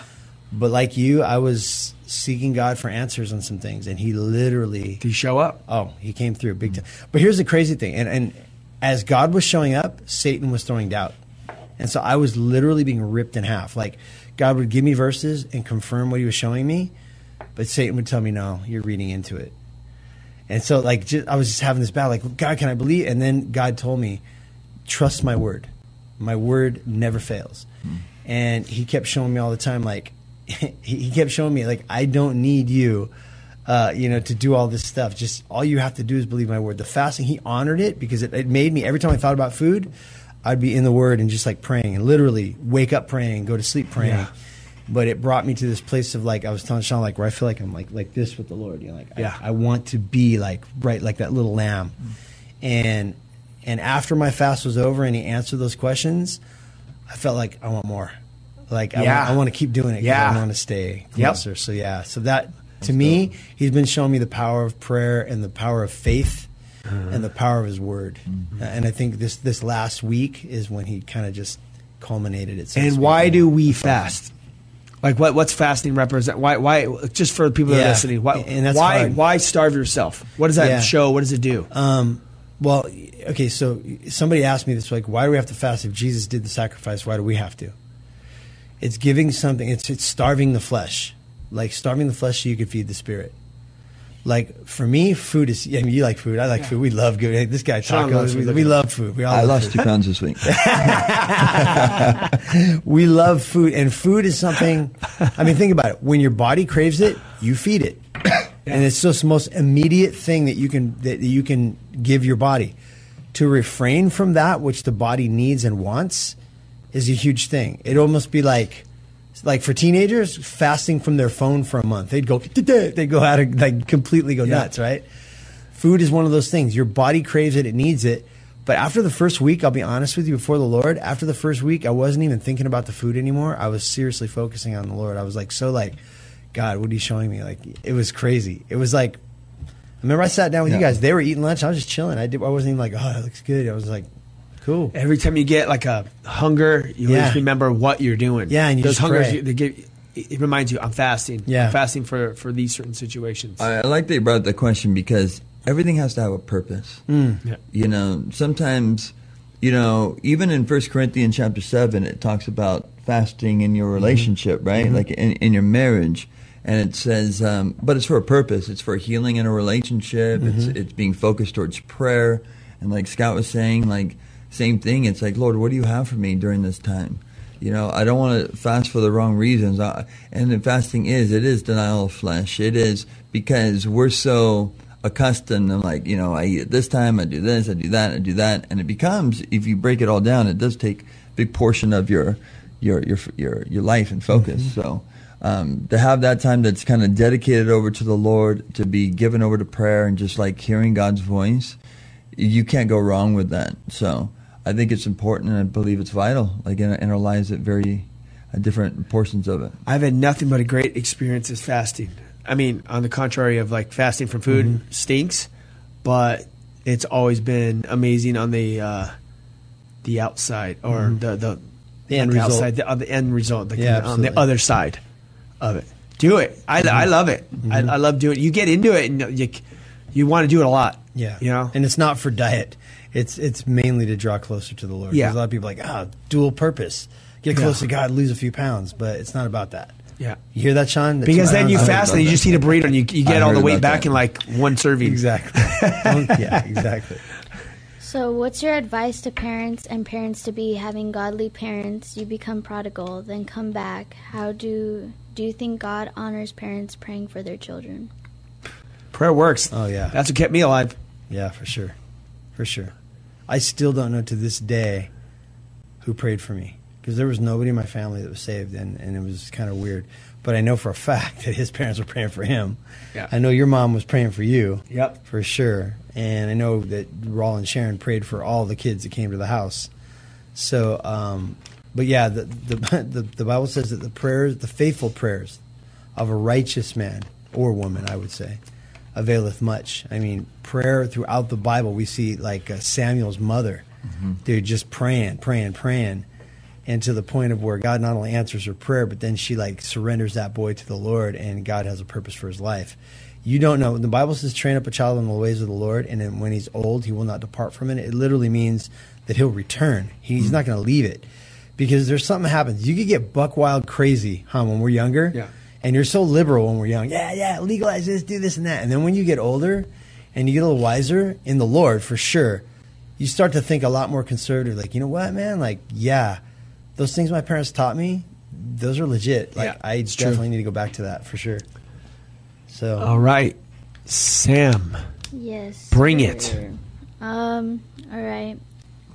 But like you, I was seeking God for answers on some things, and He literally Did he show up? Oh, he came through big time. But here's the crazy thing, and, and as God was showing up, Satan was throwing doubt, and so I was literally being ripped in half. Like God would give me verses and confirm what He was showing me, but Satan would tell me, "No, you're reading into it." And so, like, just, I was just having this battle. Like, God, can I believe? And then God told me, "Trust my word. My word never fails." Hmm. And He kept showing me all the time, like, he, kept showing me, like, I don't need you uh, you know, to do all this stuff. Just all you have to do is believe my word. The fasting, he honored it because it, it made me every time I thought about food, I'd be in the word and just like praying and literally wake up praying, go to sleep praying. Yeah. But it brought me to this place of like I was telling Sean, like where I feel like I'm like like this with the Lord. You know, like Yeah. I, I want to be like right like that little lamb. And and after my fast was over and he answered those questions, I felt like I want more. Like I, Yeah. want, I want to keep doing it. Yeah. I want to stay Yep. closer. So yeah, so that to me, he's been showing me the power of prayer and the power of faith and the power of his word. Mm-hmm. Uh, And I think this this last week is when he kind of just culminated it. so And why do we fast? Like what? What's fasting represent? Why? Why? Just for people that are listening, why? why? hard. Why starve yourself? What does that Yeah. show? What does it do? Um, well, okay, so somebody asked me this, like, why do we have to fast if Jesus did the sacrifice? Why do we have to? It's giving something. It's it's starving the flesh, like starving the flesh so you can feed the spirit. Like for me, food is. I mean, you like food. I like food. We love good. Hey, this guy Sean loves tacos. We, food. we love food. We all I love lost food. two pounds this week. we love food, and food is something. I mean, think about it. When your body craves it, you feed it, and it's just the most immediate thing that you can that you can give your body. To refrain from that which the body needs and wants is a huge thing. It'd almost be like. Like for teenagers, fasting from their phone for a month, they'd go, they'd go out of like completely go nuts, right? Food is one of those things. Your body craves it, it needs it. But after the first week, I'll be honest with you, before the Lord, after the first week, I wasn't even thinking about the food anymore. I was seriously focusing on the Lord. I was like, so like, God, what are you showing me? Like, it was crazy. It was like, I remember I sat down with you guys. They were eating lunch. I was just chilling. I did. I wasn't even like, oh, that looks good. I was like, cool. Every time you get like a hunger, you Yeah. always remember what you're doing. Yeah, and you those just hungers, pray. they give. It reminds you, I'm fasting. Yeah. I'm fasting for for these certain situations. I I like that you brought up the question because everything has to have a purpose. Mm. Yeah. You know, sometimes, you know, even in First Corinthians chapter seven, it talks about fasting in your mm-hmm. relationship, right? Mm-hmm. Like in, in your marriage, and it says, um, but it's for a purpose. It's for healing in a relationship. It's mm-hmm. it's being focused towards prayer, and like Scott was saying, like same thing. It's like, Lord, what do you have for me during this time? You know, I don't want to fast for the wrong reasons. I, and the fasting is, it is denial of flesh. It is because we're so accustomed and like, you know, I eat at this time, I do this, I do that, I do that. And it becomes, if you break it all down, it does take a big portion of your, your, your, your, your life and focus. So, um, to have that time that's kind of dedicated over to the Lord, to be given over to prayer and just like hearing God's voice, you can't go wrong with that. So I think it's important, and I believe it's vital, like in, in our lives at very at different portions of it. I've had nothing but a great experiences fasting. I mean, on the contrary of like fasting from food Mm-hmm. stinks, but it's always been amazing on the uh, the outside or the the, Mm-hmm. The not end the result. outside, the, uh, the end result. The, Yeah, on the. Mm-hmm. other side of it. Do it. I, I love it. I, I love doing it. You get into it and you you want to do it a lot. Yeah, you know. and it's not for diet. It's it's mainly to draw closer to the Lord. Yeah. There's a lot of people like ah dual purpose, get Yeah. close to God, lose a few pounds, but it's not about that. yeah. You hear that, Sean? That's Because then you I fast and you that. just eat a burrito and you, you get all the weight back that. in like one serving. exactly. Yeah, exactly. So, what's your advice to parents and parents to be having godly parents? You become prodigal, then come back. How do do you think God honors parents praying for their children? Prayer works. Oh, yeah. That's what kept me alive. Yeah, for sure, for sure. I still don't know to this day who prayed for me because there was nobody in my family that was saved, and, and it was kind of weird. But I know for a fact that his parents were praying for him. Yeah. I know your mom was praying for you. Yep. for sure. And I know that Raul and Sharon prayed for all the kids that came to the house. So, um, but yeah, the, the the the Bible says that the prayers, the faithful prayers of a righteous man or woman, I would say, availeth much. I mean, prayer throughout the Bible, we see like uh, Samuel's mother, they're just praying, praying, praying, and to the point of where God not only answers her prayer, but then she like surrenders that boy to the Lord, and God has a purpose for his life. You don't know. The Bible says, "Train up a child in the ways of the Lord, and then when he's old, he will not depart from it." It literally means that he'll return. He's not going to leave it because there's something happens. You could get buck wild crazy, huh? When we're younger, Yeah. And you're so liberal when we're young. Yeah, yeah, legalize this, do this and that. And then when you get older and you get a little wiser in the Lord, for sure, you start to think a lot more conservative. Like, you know what, man? Like, yeah, those things my parents taught me, those are legit. Like, Yeah, I it's true. definitely need to go back to that for sure. So, All right, Sam. Yes. Bring it. Um. All right.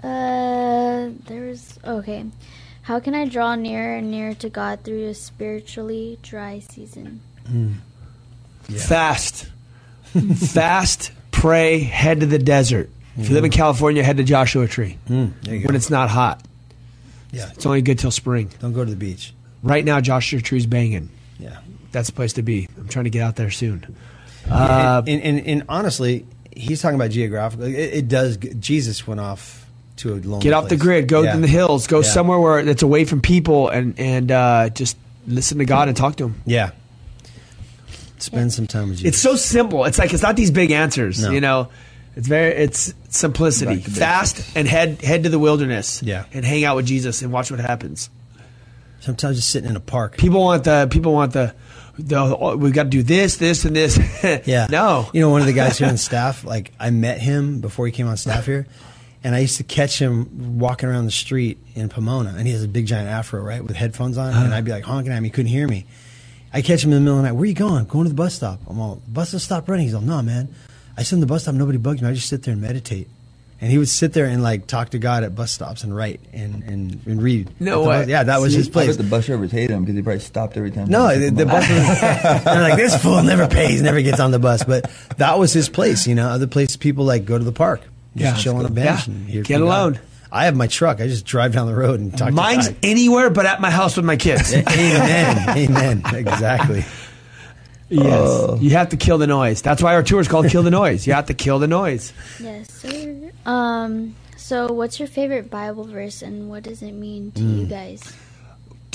Uh. There's okay. How can I draw nearer and nearer to God through a spiritually dry season? Fast. Fast, pray, head to the desert. If you live in California, head to Joshua Tree Mm, when it's not hot. yeah, It's only good till spring. don't go to the beach. Right now, Joshua Tree's banging. Yeah. That's the place to be. I'm trying to get out there soon. Uh, and, and, and honestly, he's talking about geographical. It, it does. Jesus went off to a lonely get off the grid. Go Yeah. in the hills. Go Yeah. somewhere where that's away from people and and uh, just listen to God and talk to Him. Yeah. Spend some time with Jesus. It's so simple. It's like it's not these big answers. No. You know, it's very it's simplicity. Back Fast and head head to the wilderness. Yeah. and hang out with Jesus and watch what happens. Sometimes just sitting in a park. People want the people want the the oh, we got to do this this and this. Yeah. no. You know, one of the guys here on staff, like I met him before he came on staff here, and I used to catch him walking around the street in Pomona, and he has a big giant afro, right, with headphones on, and uh-huh. I'd be like honking at him, he couldn't hear me. I catch him in the middle of the night. Where are you going? Going to the bus stop. I'm all, bus stop stopped running. He's all, no, man. I sit in the bus stop. Nobody bugs me. I just sit there and meditate. And he would sit there and like talk to God at bus stops and write and, and, and read. No way. bus- Yeah, that was See, his I place. bet the bus drivers hate him because he probably stopped every time. No, the, the bus. up. they're like this fool never pays, never gets on the bus. But that was his place. You know, other places people like go to the park, just Yeah. chill on a bench, Yeah. and hear Get from God. alone. I have my truck. I just drive down the road and talk. Mine's to anywhere but at my house with my kids. Amen. Amen. Exactly. yes, you have to kill the noise. That's why our tour is called "Kill the Noise." You have to kill the noise. Yes, sir. Um. So, what's your favorite Bible verse, and what does it mean to Mm. you guys?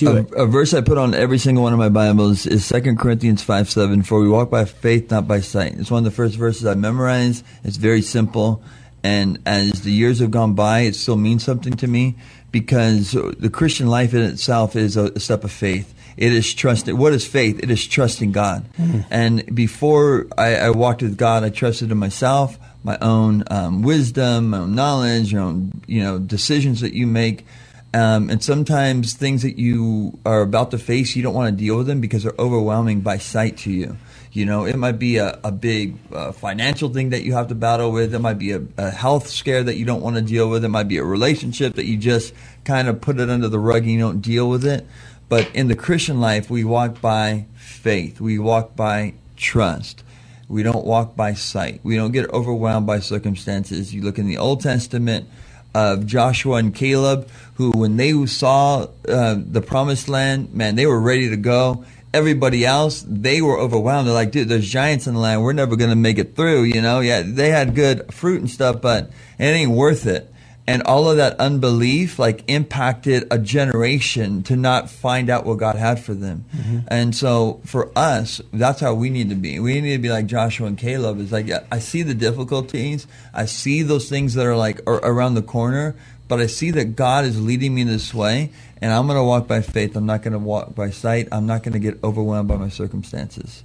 A, a verse I put on every single one of my Bibles is 2 Corinthians 5 7. For we walk by faith, not by sight. It's one of the first verses I memorized. It's very simple. And as the years have gone by, it still means something to me because the Christian life in itself is a, step of faith. It is trusting. What is faith? It is trusting God. And before I, I walked with God, I trusted in myself, my own um, wisdom, my own knowledge, your own you know decisions that you make. Um, and sometimes things that you are about to face, you don't want to deal with them because they're overwhelming by sight to you. You know, it might be a, a big uh, financial thing that you have to battle with. It might be a, a health scare that you don't want to deal with. It might be a relationship that you just kind of put it under the rug and you don't deal with it. But in the Christian life, we walk by faith. We walk by trust. We don't walk by sight. We don't get overwhelmed by circumstances. You look in the Old Testament of Joshua and Caleb, who, when they saw uh, the promised land, man, they were ready to go. Everybody else, they were overwhelmed. They're like, dude, there's giants in the land. We're never going to make it through. You know, yeah, they had good fruit and stuff, but it ain't worth it. And all of that unbelief, like, impacted a generation to not find out what God had for them. Mm-hmm. And so, for us, that's how we need to be. We need to be like Joshua and Caleb. Is like, I see the difficulties, I see those things that are like ar- around the corner, but I see that God is leading me this way, and I'm going to walk by faith. I'm not going to walk by sight. I'm not going to get overwhelmed by my circumstances.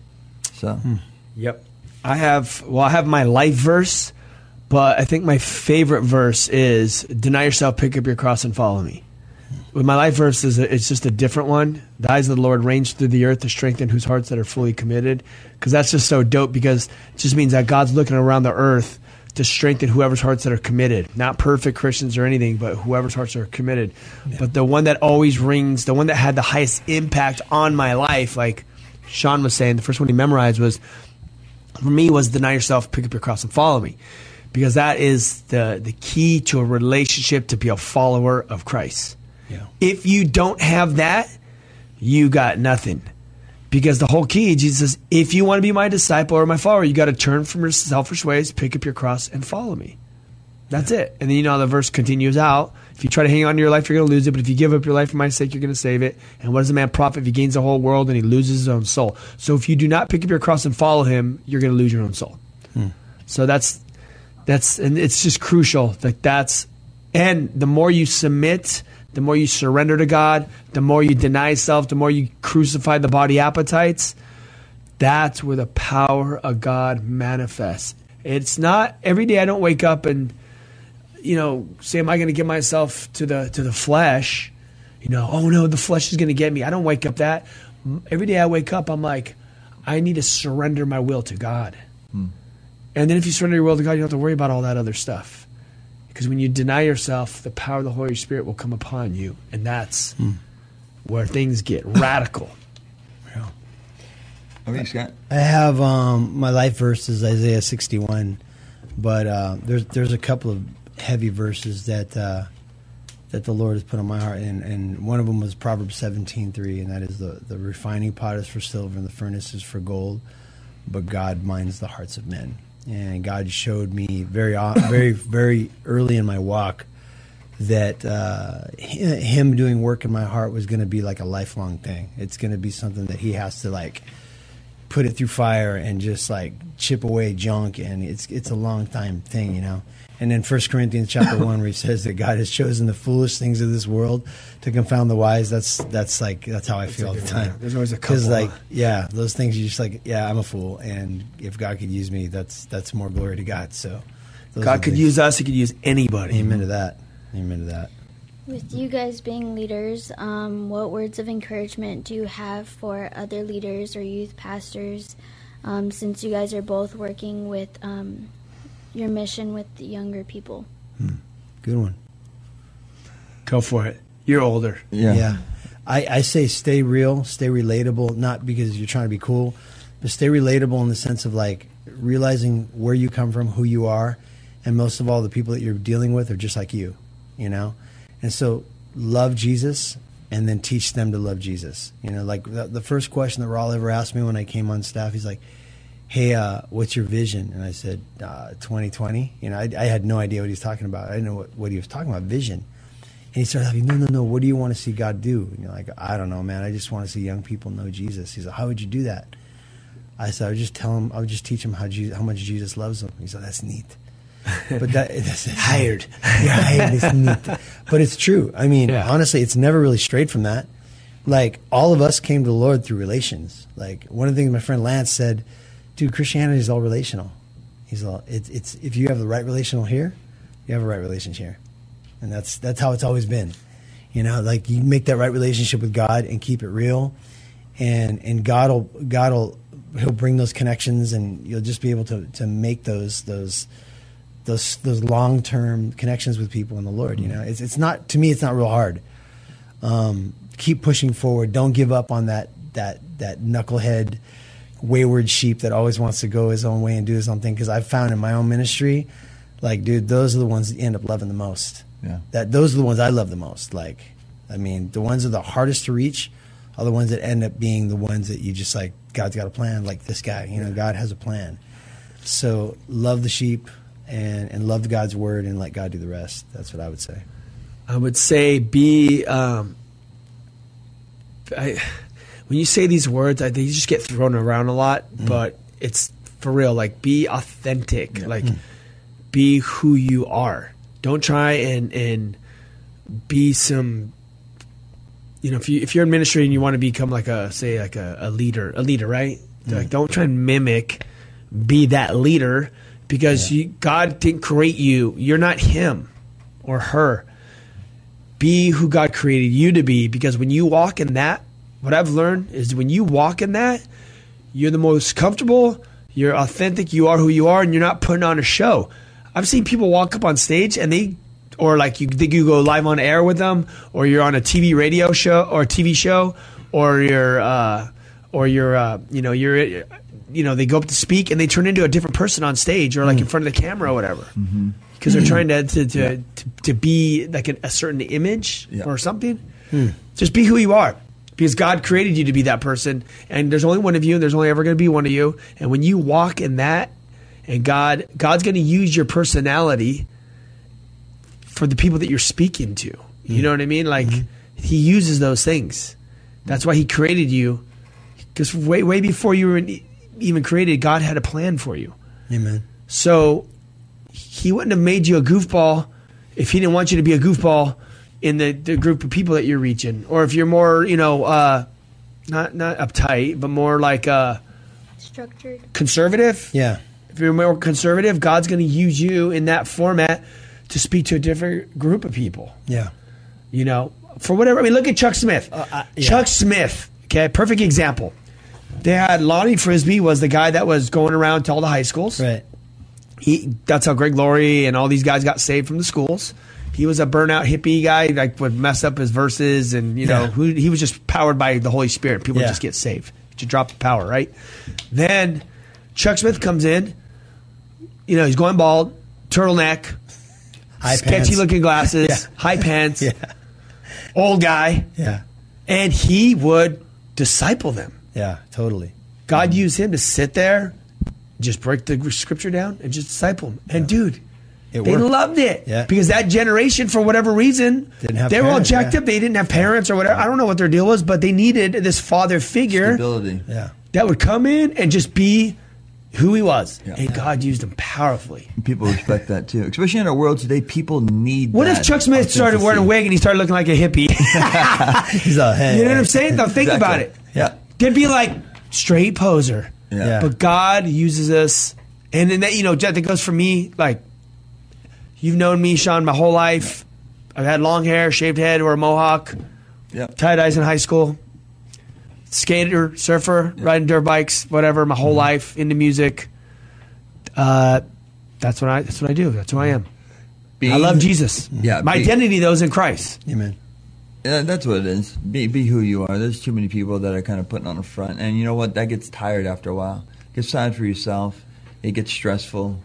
So, hmm. Yep. I have well, I have my life verse, but I think my favorite verse is "Deny yourself, pick up your cross, and follow me." With my life verse is a, it's just a different one. The eyes of the Lord range through the earth to strengthen whose hearts that are fully committed. Because that's just so dope. Because it just means that God's looking around the earth to strengthen whoever's hearts that are committed. Not perfect Christians or anything, but whoever's hearts are committed. But the one that always rings, the one that had the highest impact on my life, like Sean was saying, the first one he memorized was for me was deny yourself, pick up your cross, and follow me, because that is the the key to a relationship to be a follower of Christ. Yeah. If you don't have that, you got nothing. Because the whole key, Jesus says, if you want to be my disciple or my follower, you got to turn from your selfish ways, pick up your cross, and follow me. That's it. And then you know the verse continues out. If you try to hang on to your life, you're going to lose it. But if you give up your life for my sake, you're going to save it. And what does a man profit if he gains the whole world and he loses his own soul? So if you do not pick up your cross and follow him, you're going to lose your own soul. Hmm. So that's that's and it's just crucial that that's and the more you submit, the more you surrender to God, the more you deny self, the more you crucify the body appetites. That's where the power of God manifests. It's not every day I don't wake up and you know, say, am I going to give myself to the to the flesh? You know, oh no, the flesh is going to get me. I don't wake up that. Every day I wake up, I'm like, I need to surrender my will to God. Hmm. And then if you surrender your will to God, you don't have to worry about all that other stuff. Because when you deny yourself, the power of the Holy Spirit will come upon you, and that's where things get radical. okay, Scott. I have um, my life verse is Isaiah 61, but uh, there's there's a couple of heavy verses that uh, that the Lord has put on my heart, and, and one of them was Proverbs 17:3, and that is the the refining pot is for silver and the furnace is for gold, but God minds the hearts of men. And God showed me very o- very very early in my walk that uh, Him doing work in my heart was going to be like a lifelong thing. It's going to be something that He has to like put it through fire and just like chip away junk and it's it's a long time thing you know and then First corinthians chapter 1 where he says that god has chosen the foolish things of this world to confound the wise. That's that's like that's how i feel all the time. There's always a because couple, like yeah those things you just like yeah i'm a fool. And if god could use me that's that's more glory to god. So those God could things. use us; He could use anybody. amen to that. Amen to that. With you guys being leaders, um, what words of encouragement do you have for other leaders or youth pastors um, since you guys are both working with um, your mission with the younger people? Hmm. good one Go for it. You're older. Yeah. I, I say stay real, stay relatable, not because you're trying to be cool, but stay relatable in the sense of like realizing where you come from, who you are, and most of all, the people that you're dealing with are just like you, you know? And so love Jesus and then teach them to love Jesus. You know, like the, the first question that Raul ever asked me when I came on staff, he's like, hey, uh, what's your vision? And I said, uh, 2020. You know, I, I had no idea what he was talking about. I didn't know what, what he was talking about, vision. And he started like, no, no, no. What do you want to see God do? And you're like, I don't know, man. I just want to see young people know Jesus. He's like, how would you do that? I said, I would just tell him, I would just teach him how Jesus, how much Jesus loves him. He's like, that's neat. But that that's, Hired. yeah, hired. It's neat. But it's true. I mean, Yeah. honestly, it's never really strayed from that. Like all of us came to the Lord through relations. Like one of the things my friend Lance said, dude, Christianity is all relational. He's all it's it's if you have the right relational here, you have a right relationship here, and that's that's how it's always been. You know, like you make that right relationship with God and keep it real, and and God will God will he'll bring those connections, and you'll just be able to to make those those those those long term connections with people in the Lord. You know, it's it's not to me, it's not real hard. Um, keep pushing forward. Don't give up on that that that knucklehead wayward sheep that always wants to go his own way and do his own thing. Because I've found in my own ministry, like, dude, those are the ones that you end up loving the most. Yeah. That those are the ones I love the most. Like, I mean, the ones that are the hardest to reach are the ones that end up being the ones that you just like. God's got a plan. Like this guy, you know, God has a plan. So love the sheep and and love God's word and let God do the rest. That's what I would say. I would say be. Um, I, when you say these words, I, they just get thrown around a lot, mm. but it's for real. Like be authentic. Like mm. be who you are. Don't try and and be some. You know, if you if you're in ministry and you want to become like a say like a, a leader, a leader, right? Mm. Like don't try and mimic, be that leader because you, God didn't create you. You're not him or her be who God created you to be because when you walk in that, what I've learned is when you walk in that, you're the most comfortable, you're authentic, you are who you are, and you're not putting on a show. I've seen people walk up on stage and they, or like you think you go live on air with them, or you're on a TV radio show or a TV show, or you're, uh, or you're, uh, you know, you're, you know, they go up to speak and they turn into a different person on stage or like in front of the camera or whatever because they're trying to to, to, to to be like a, a certain image Yeah. or something. Just be who you are because God created you to be that person, and there's only one of you, and there's only ever going to be one of you. And when you walk in that, and God God's going to use your personality for the people that you're speaking to. You mm-hmm. know what I mean? Like mm-hmm. He uses those things. That's why He created you. Because way way before you were in- even created, God had a plan for you. Amen. So he wouldn't have made you a goofball if he didn't want you to be a goofball in the, the group of people that you're reaching. Or if you're more, you know, uh, not not uptight, but more like uh, Structured. conservative. Yeah. If you're more conservative, God's going to use you in that format to speak to a different group of people. Yeah. You know, for whatever. I mean, look at Chuck Smith. Uh, I- yeah. Chuck Smith. Okay, perfect example. They had Lonnie Frisbee was the guy that was going around to all the high schools. Right. he that's how Greg Laurie and all these guys got saved from the schools. He was a burnout hippie guy, like would mess up his verses, and you know, Yeah. who, he was just powered by the Holy Spirit. People Yeah. just get saved. To drop the power, right? Then Chuck Smith comes in. You know, he's going bald, turtleneck, High sketchy pants. looking glasses, Yeah. high pants, Yeah. old guy, Yeah. and he would disciple them. Yeah. Totally. God used him to sit there, just break the scripture down, and just disciple them. And dude, It they worked. loved it Yeah. because that generation, for whatever reason, Didn't have they were all jacked yeah. up. They didn't have parents or whatever. I don't know what their deal was, but they needed this father figure Stability. Yeah. that would come in and just be who he was. Yeah. And God used him powerfully. People respect that too, especially in our world today. People need. What that if Chuck Smith started wearing a wig and he started looking like a hippie? He's a hey. you know what I'm saying? Now think Exactly. about it. Yeah. They'd be like straight poser. Yeah. Yeah. But God uses us, and then that you know, Jet, that goes for me. Like you've known me, Sean, my whole life. I've had long hair, shaved head, or a mohawk, Yeah. tie dyes in high school. Skater, surfer, riding dirt bikes, whatever. My Mm-hmm. whole life into music. Uh, that's what I. That's what I do. That's who I am. I love Jesus. Yeah, my be- identity though is in Christ. Amen. Yeah, that's what it is. Be be who you are. There's too many people that are kind of putting on the front, and you know what? That gets tired after a while. It gets tired for yourself. It gets stressful,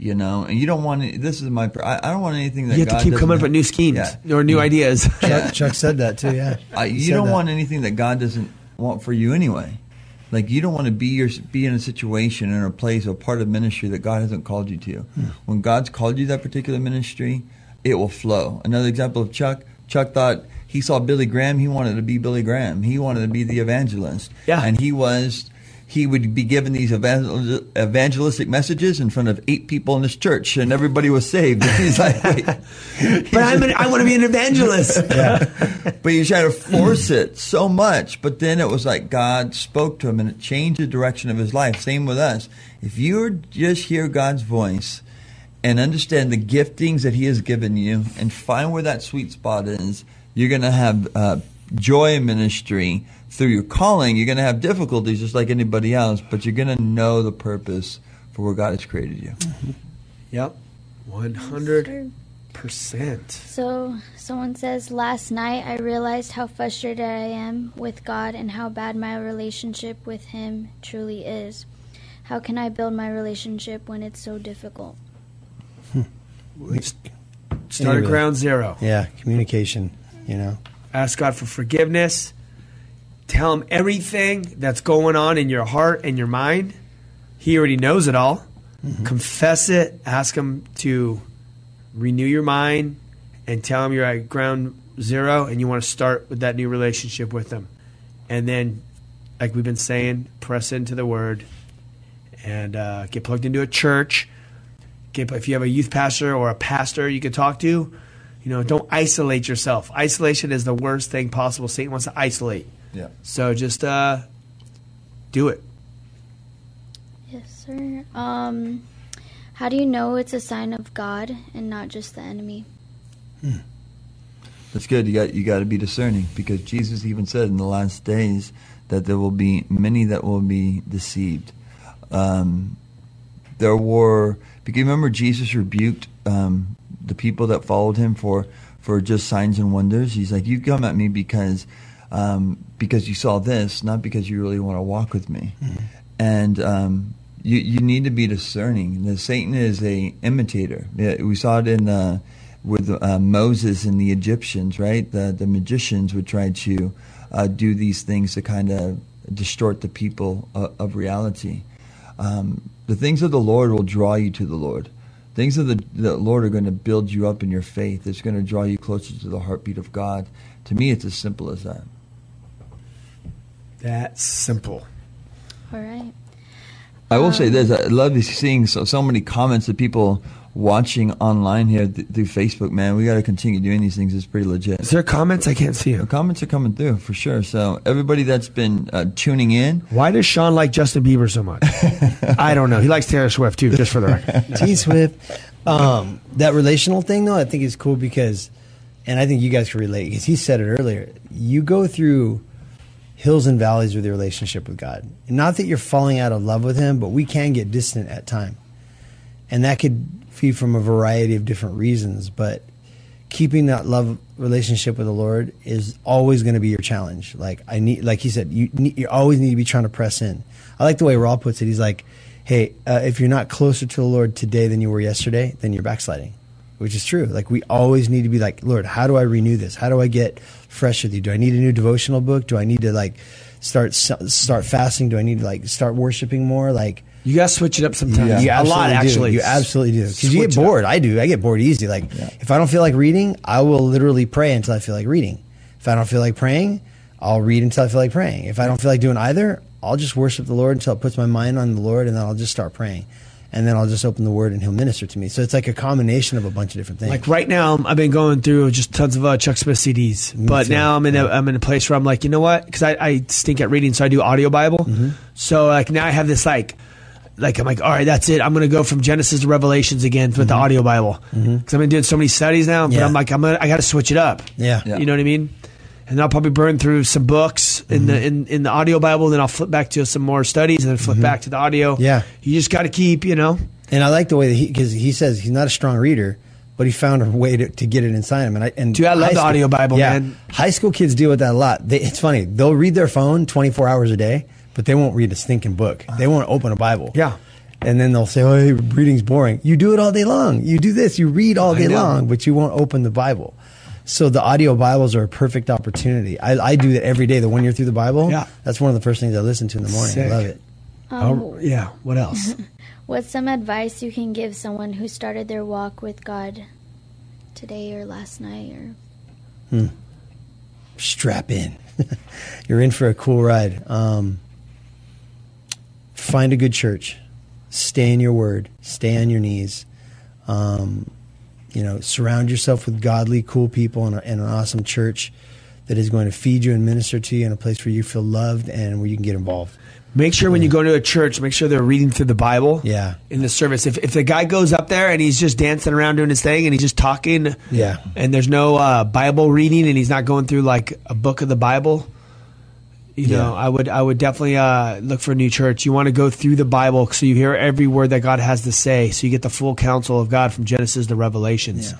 you know. And you don't want. Any, this is my. I, I don't want anything that You have God to keep doesn't coming up with new schemes Yeah. or new ideas. Chuck, Chuck said that too. Yeah. I, you don't that. want anything that God doesn't want for you anyway. Like you don't want to be your be in a situation in a place or part of ministry that God hasn't called you to. Hmm. When God's called you that particular ministry, it will flow. Another example of Chuck. Chuck thought he saw Billy Graham. He wanted to be Billy Graham. He wanted to be the evangelist. Yeah. And he was. He would be given these evangel- evangelistic messages in front of eight people in his church, and everybody was saved. And he's like, Wait. But I'm an, I want to be an evangelist. but he tried to force it so much. But then it was like God spoke to him, and it changed the direction of his life. Same with us. If you just hear God's voice and understand the giftings that He has given you, and find where that sweet spot is, you're going to have uh, joy in ministry through your calling. You're going to have difficulties just like anybody else, but you're going to know the purpose for where God has created you. Mm-hmm. Yep. 100%. So, someone says, Last night I realized how frustrated I am with God and how bad my relationship with Him truly is. How can I build my relationship when it's so difficult? Hmm. Start at ground zero. Yeah, communication. You know, Ask God for forgiveness. Tell Him everything that's going on in your heart and your mind. He already knows it all. Confess it. Ask Him to renew your mind and tell Him you're at ground zero and you want to start with that new relationship with Him. And then, like we've been saying, press into the Word and uh, get plugged into a church. Get, if you have a youth pastor or a pastor you can talk to, you know, don't isolate yourself. Isolation is the worst thing possible. Satan wants to isolate. Yeah. So just uh, do it. Yes, sir. Um, how do you know it's a sign of God and not just the enemy? That's good. You got you got to be discerning because Jesus even said in the last days that there will be many that will be deceived. Um, there were because you remember Jesus rebuked um, the people that followed him for for just signs and wonders. He's like, "You come at me because um, because you saw this, not because you really want to walk with me." And um, you you need to be discerning. The Satan is a imitator. We saw it in. Uh, with uh, Moses and the Egyptians, right? The the magicians would try to uh, do these things to kind of distort the people of, of reality. Um, the things of the Lord will draw you to the Lord. Things of the, the Lord are going to build you up in your faith. It's going to draw you closer to the heartbeat of God. To me, it's as simple as that. That's simple. All right. I will say this: I love seeing so, so many comments of people watching online here th- through Facebook. Man, we got to continue doing these things. It's pretty legit. Is there comments? I can't see The them. comments are coming through for sure. So everybody that's been uh, tuning in, Why does Sean like Justin Bieber so much? I don't know. He likes Taylor Swift too, just for the record. T Swift. Um, that relational thing, though, I think is cool because, and I think you guys can relate because he said it earlier. You go through hills and valleys with your relationship with God. And not that you're falling out of love with Him, but we can get distant at time, and that could be from a variety of different reasons. But keeping that love relationship with the Lord is always going to be your challenge. Like I need, like he said, you need, you always need to be trying to press in. I like the way Raul puts it. He's like, "Hey, uh, if you're not closer to the Lord today than you were yesterday, then you're backsliding," which is true. Like we always need to be like, "Lord, how do I renew this? How do I get fresh with you? Do I need a new devotional book? Do I need to like start start fasting? Do I need to like start worshiping more? Like." You gotta switch it up sometimes. Yeah, a lot, absolutely do. actually. You absolutely do. Because you get bored. I do. I get bored easy. Like if I don't feel like reading, I will literally pray until I feel like reading. If I don't feel like praying, I'll read until I feel like praying. If I don't feel like doing either, I'll just worship the Lord until it puts my mind on the Lord, and then I'll just start praying. And then I'll just open the Word, and He'll minister to me. So it's like a combination of a bunch of different things. Like right now, I've been going through just tons of uh, Chuck Smith CDs. But too. now I'm in a I'm in a place where I'm like, you know what? Because I, I stink at reading, so I do audio Bible. Mm-hmm. So like now I have this like. Like I'm like, all right, that's it. I'm going to go from Genesis to Revelations again with the audio Bible because I've been doing so many studies now. But Mm-hmm. Yeah. I'm like, I'm gonna, I got to switch it up. Yeah. Yeah. you know what I mean. And I'll probably burn through some books in Mm-hmm. the in, in the audio Bible. Then I'll flip back to some more studies, and then flip back to the audio. Mm-hmm. Yeah. you just got to keep, you know. And I like the way that he because he says he's not a strong reader, but he found a way to, to get it inside him. And I and Dude, I love the audio Bible, yeah, man. High school kids deal with that a lot. They, it's funny; they'll read their phone twenty four hours a day, but they won't read a stinking book. They won't open a Bible. Yeah. And then they'll say, "Oh, hey, reading's boring." You do it all day long. You do this. You read all day long, but you won't open the Bible. So the audio Bibles are a perfect opportunity. I, I do that every day. The one year through the Bible. Yeah. That's one of the first things I listen to in the morning. Sick. I love it. Oh, yeah. What else? What's some advice you can give someone who started their walk with God today or last night or strap in. You're in for a cool ride. Um, find a good church. Stay in your word. Stay on your knees. Um, you know, surround yourself with godly, cool people and, a, and an awesome church that is going to feed you and minister to you in a place where you feel loved and where you can get involved. Make sure when you go to a church, make sure they're reading through the Bible. Yeah. In the service, if if the guy goes up there and he's just dancing around doing his thing and he's just talking, Yeah. and there's no uh, Bible reading and he's not going through like a book of the Bible, you Yeah. know, I would I would definitely uh, look for a new church. You want to go through the Bible so you hear every word that God has to say, so you get the full counsel of God from Genesis to Revelations. Yeah.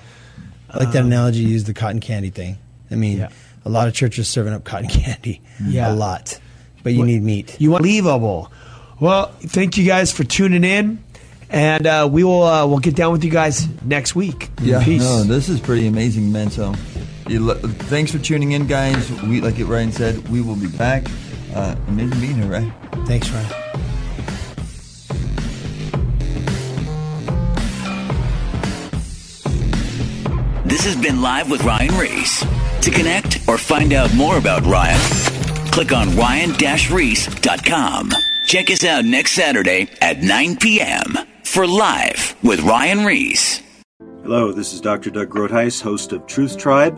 I like that analogy you used, the cotton candy thing. I mean, Yeah. a lot of churches serving up cotton candy. Yeah. A lot. But you What- need meat. You want believable. Well, thank you guys for tuning in, and uh, we will uh, we'll get down with you guys next week. Yeah, Peace. no, this is pretty amazing, man. So, you lo- thanks for tuning in, guys. We, like it Ryan said, we will be back. Uh, amazing being here, right? Thanks, Ryan. This has been Live with Ryan Ries. To connect or find out more about Ryan, click on ryan-reese.com. Check us out next Saturday at 9 p.m. for Live with Ryan Ries. Hello, this is Dr. Doug Groothuis, host of Truth Tribe,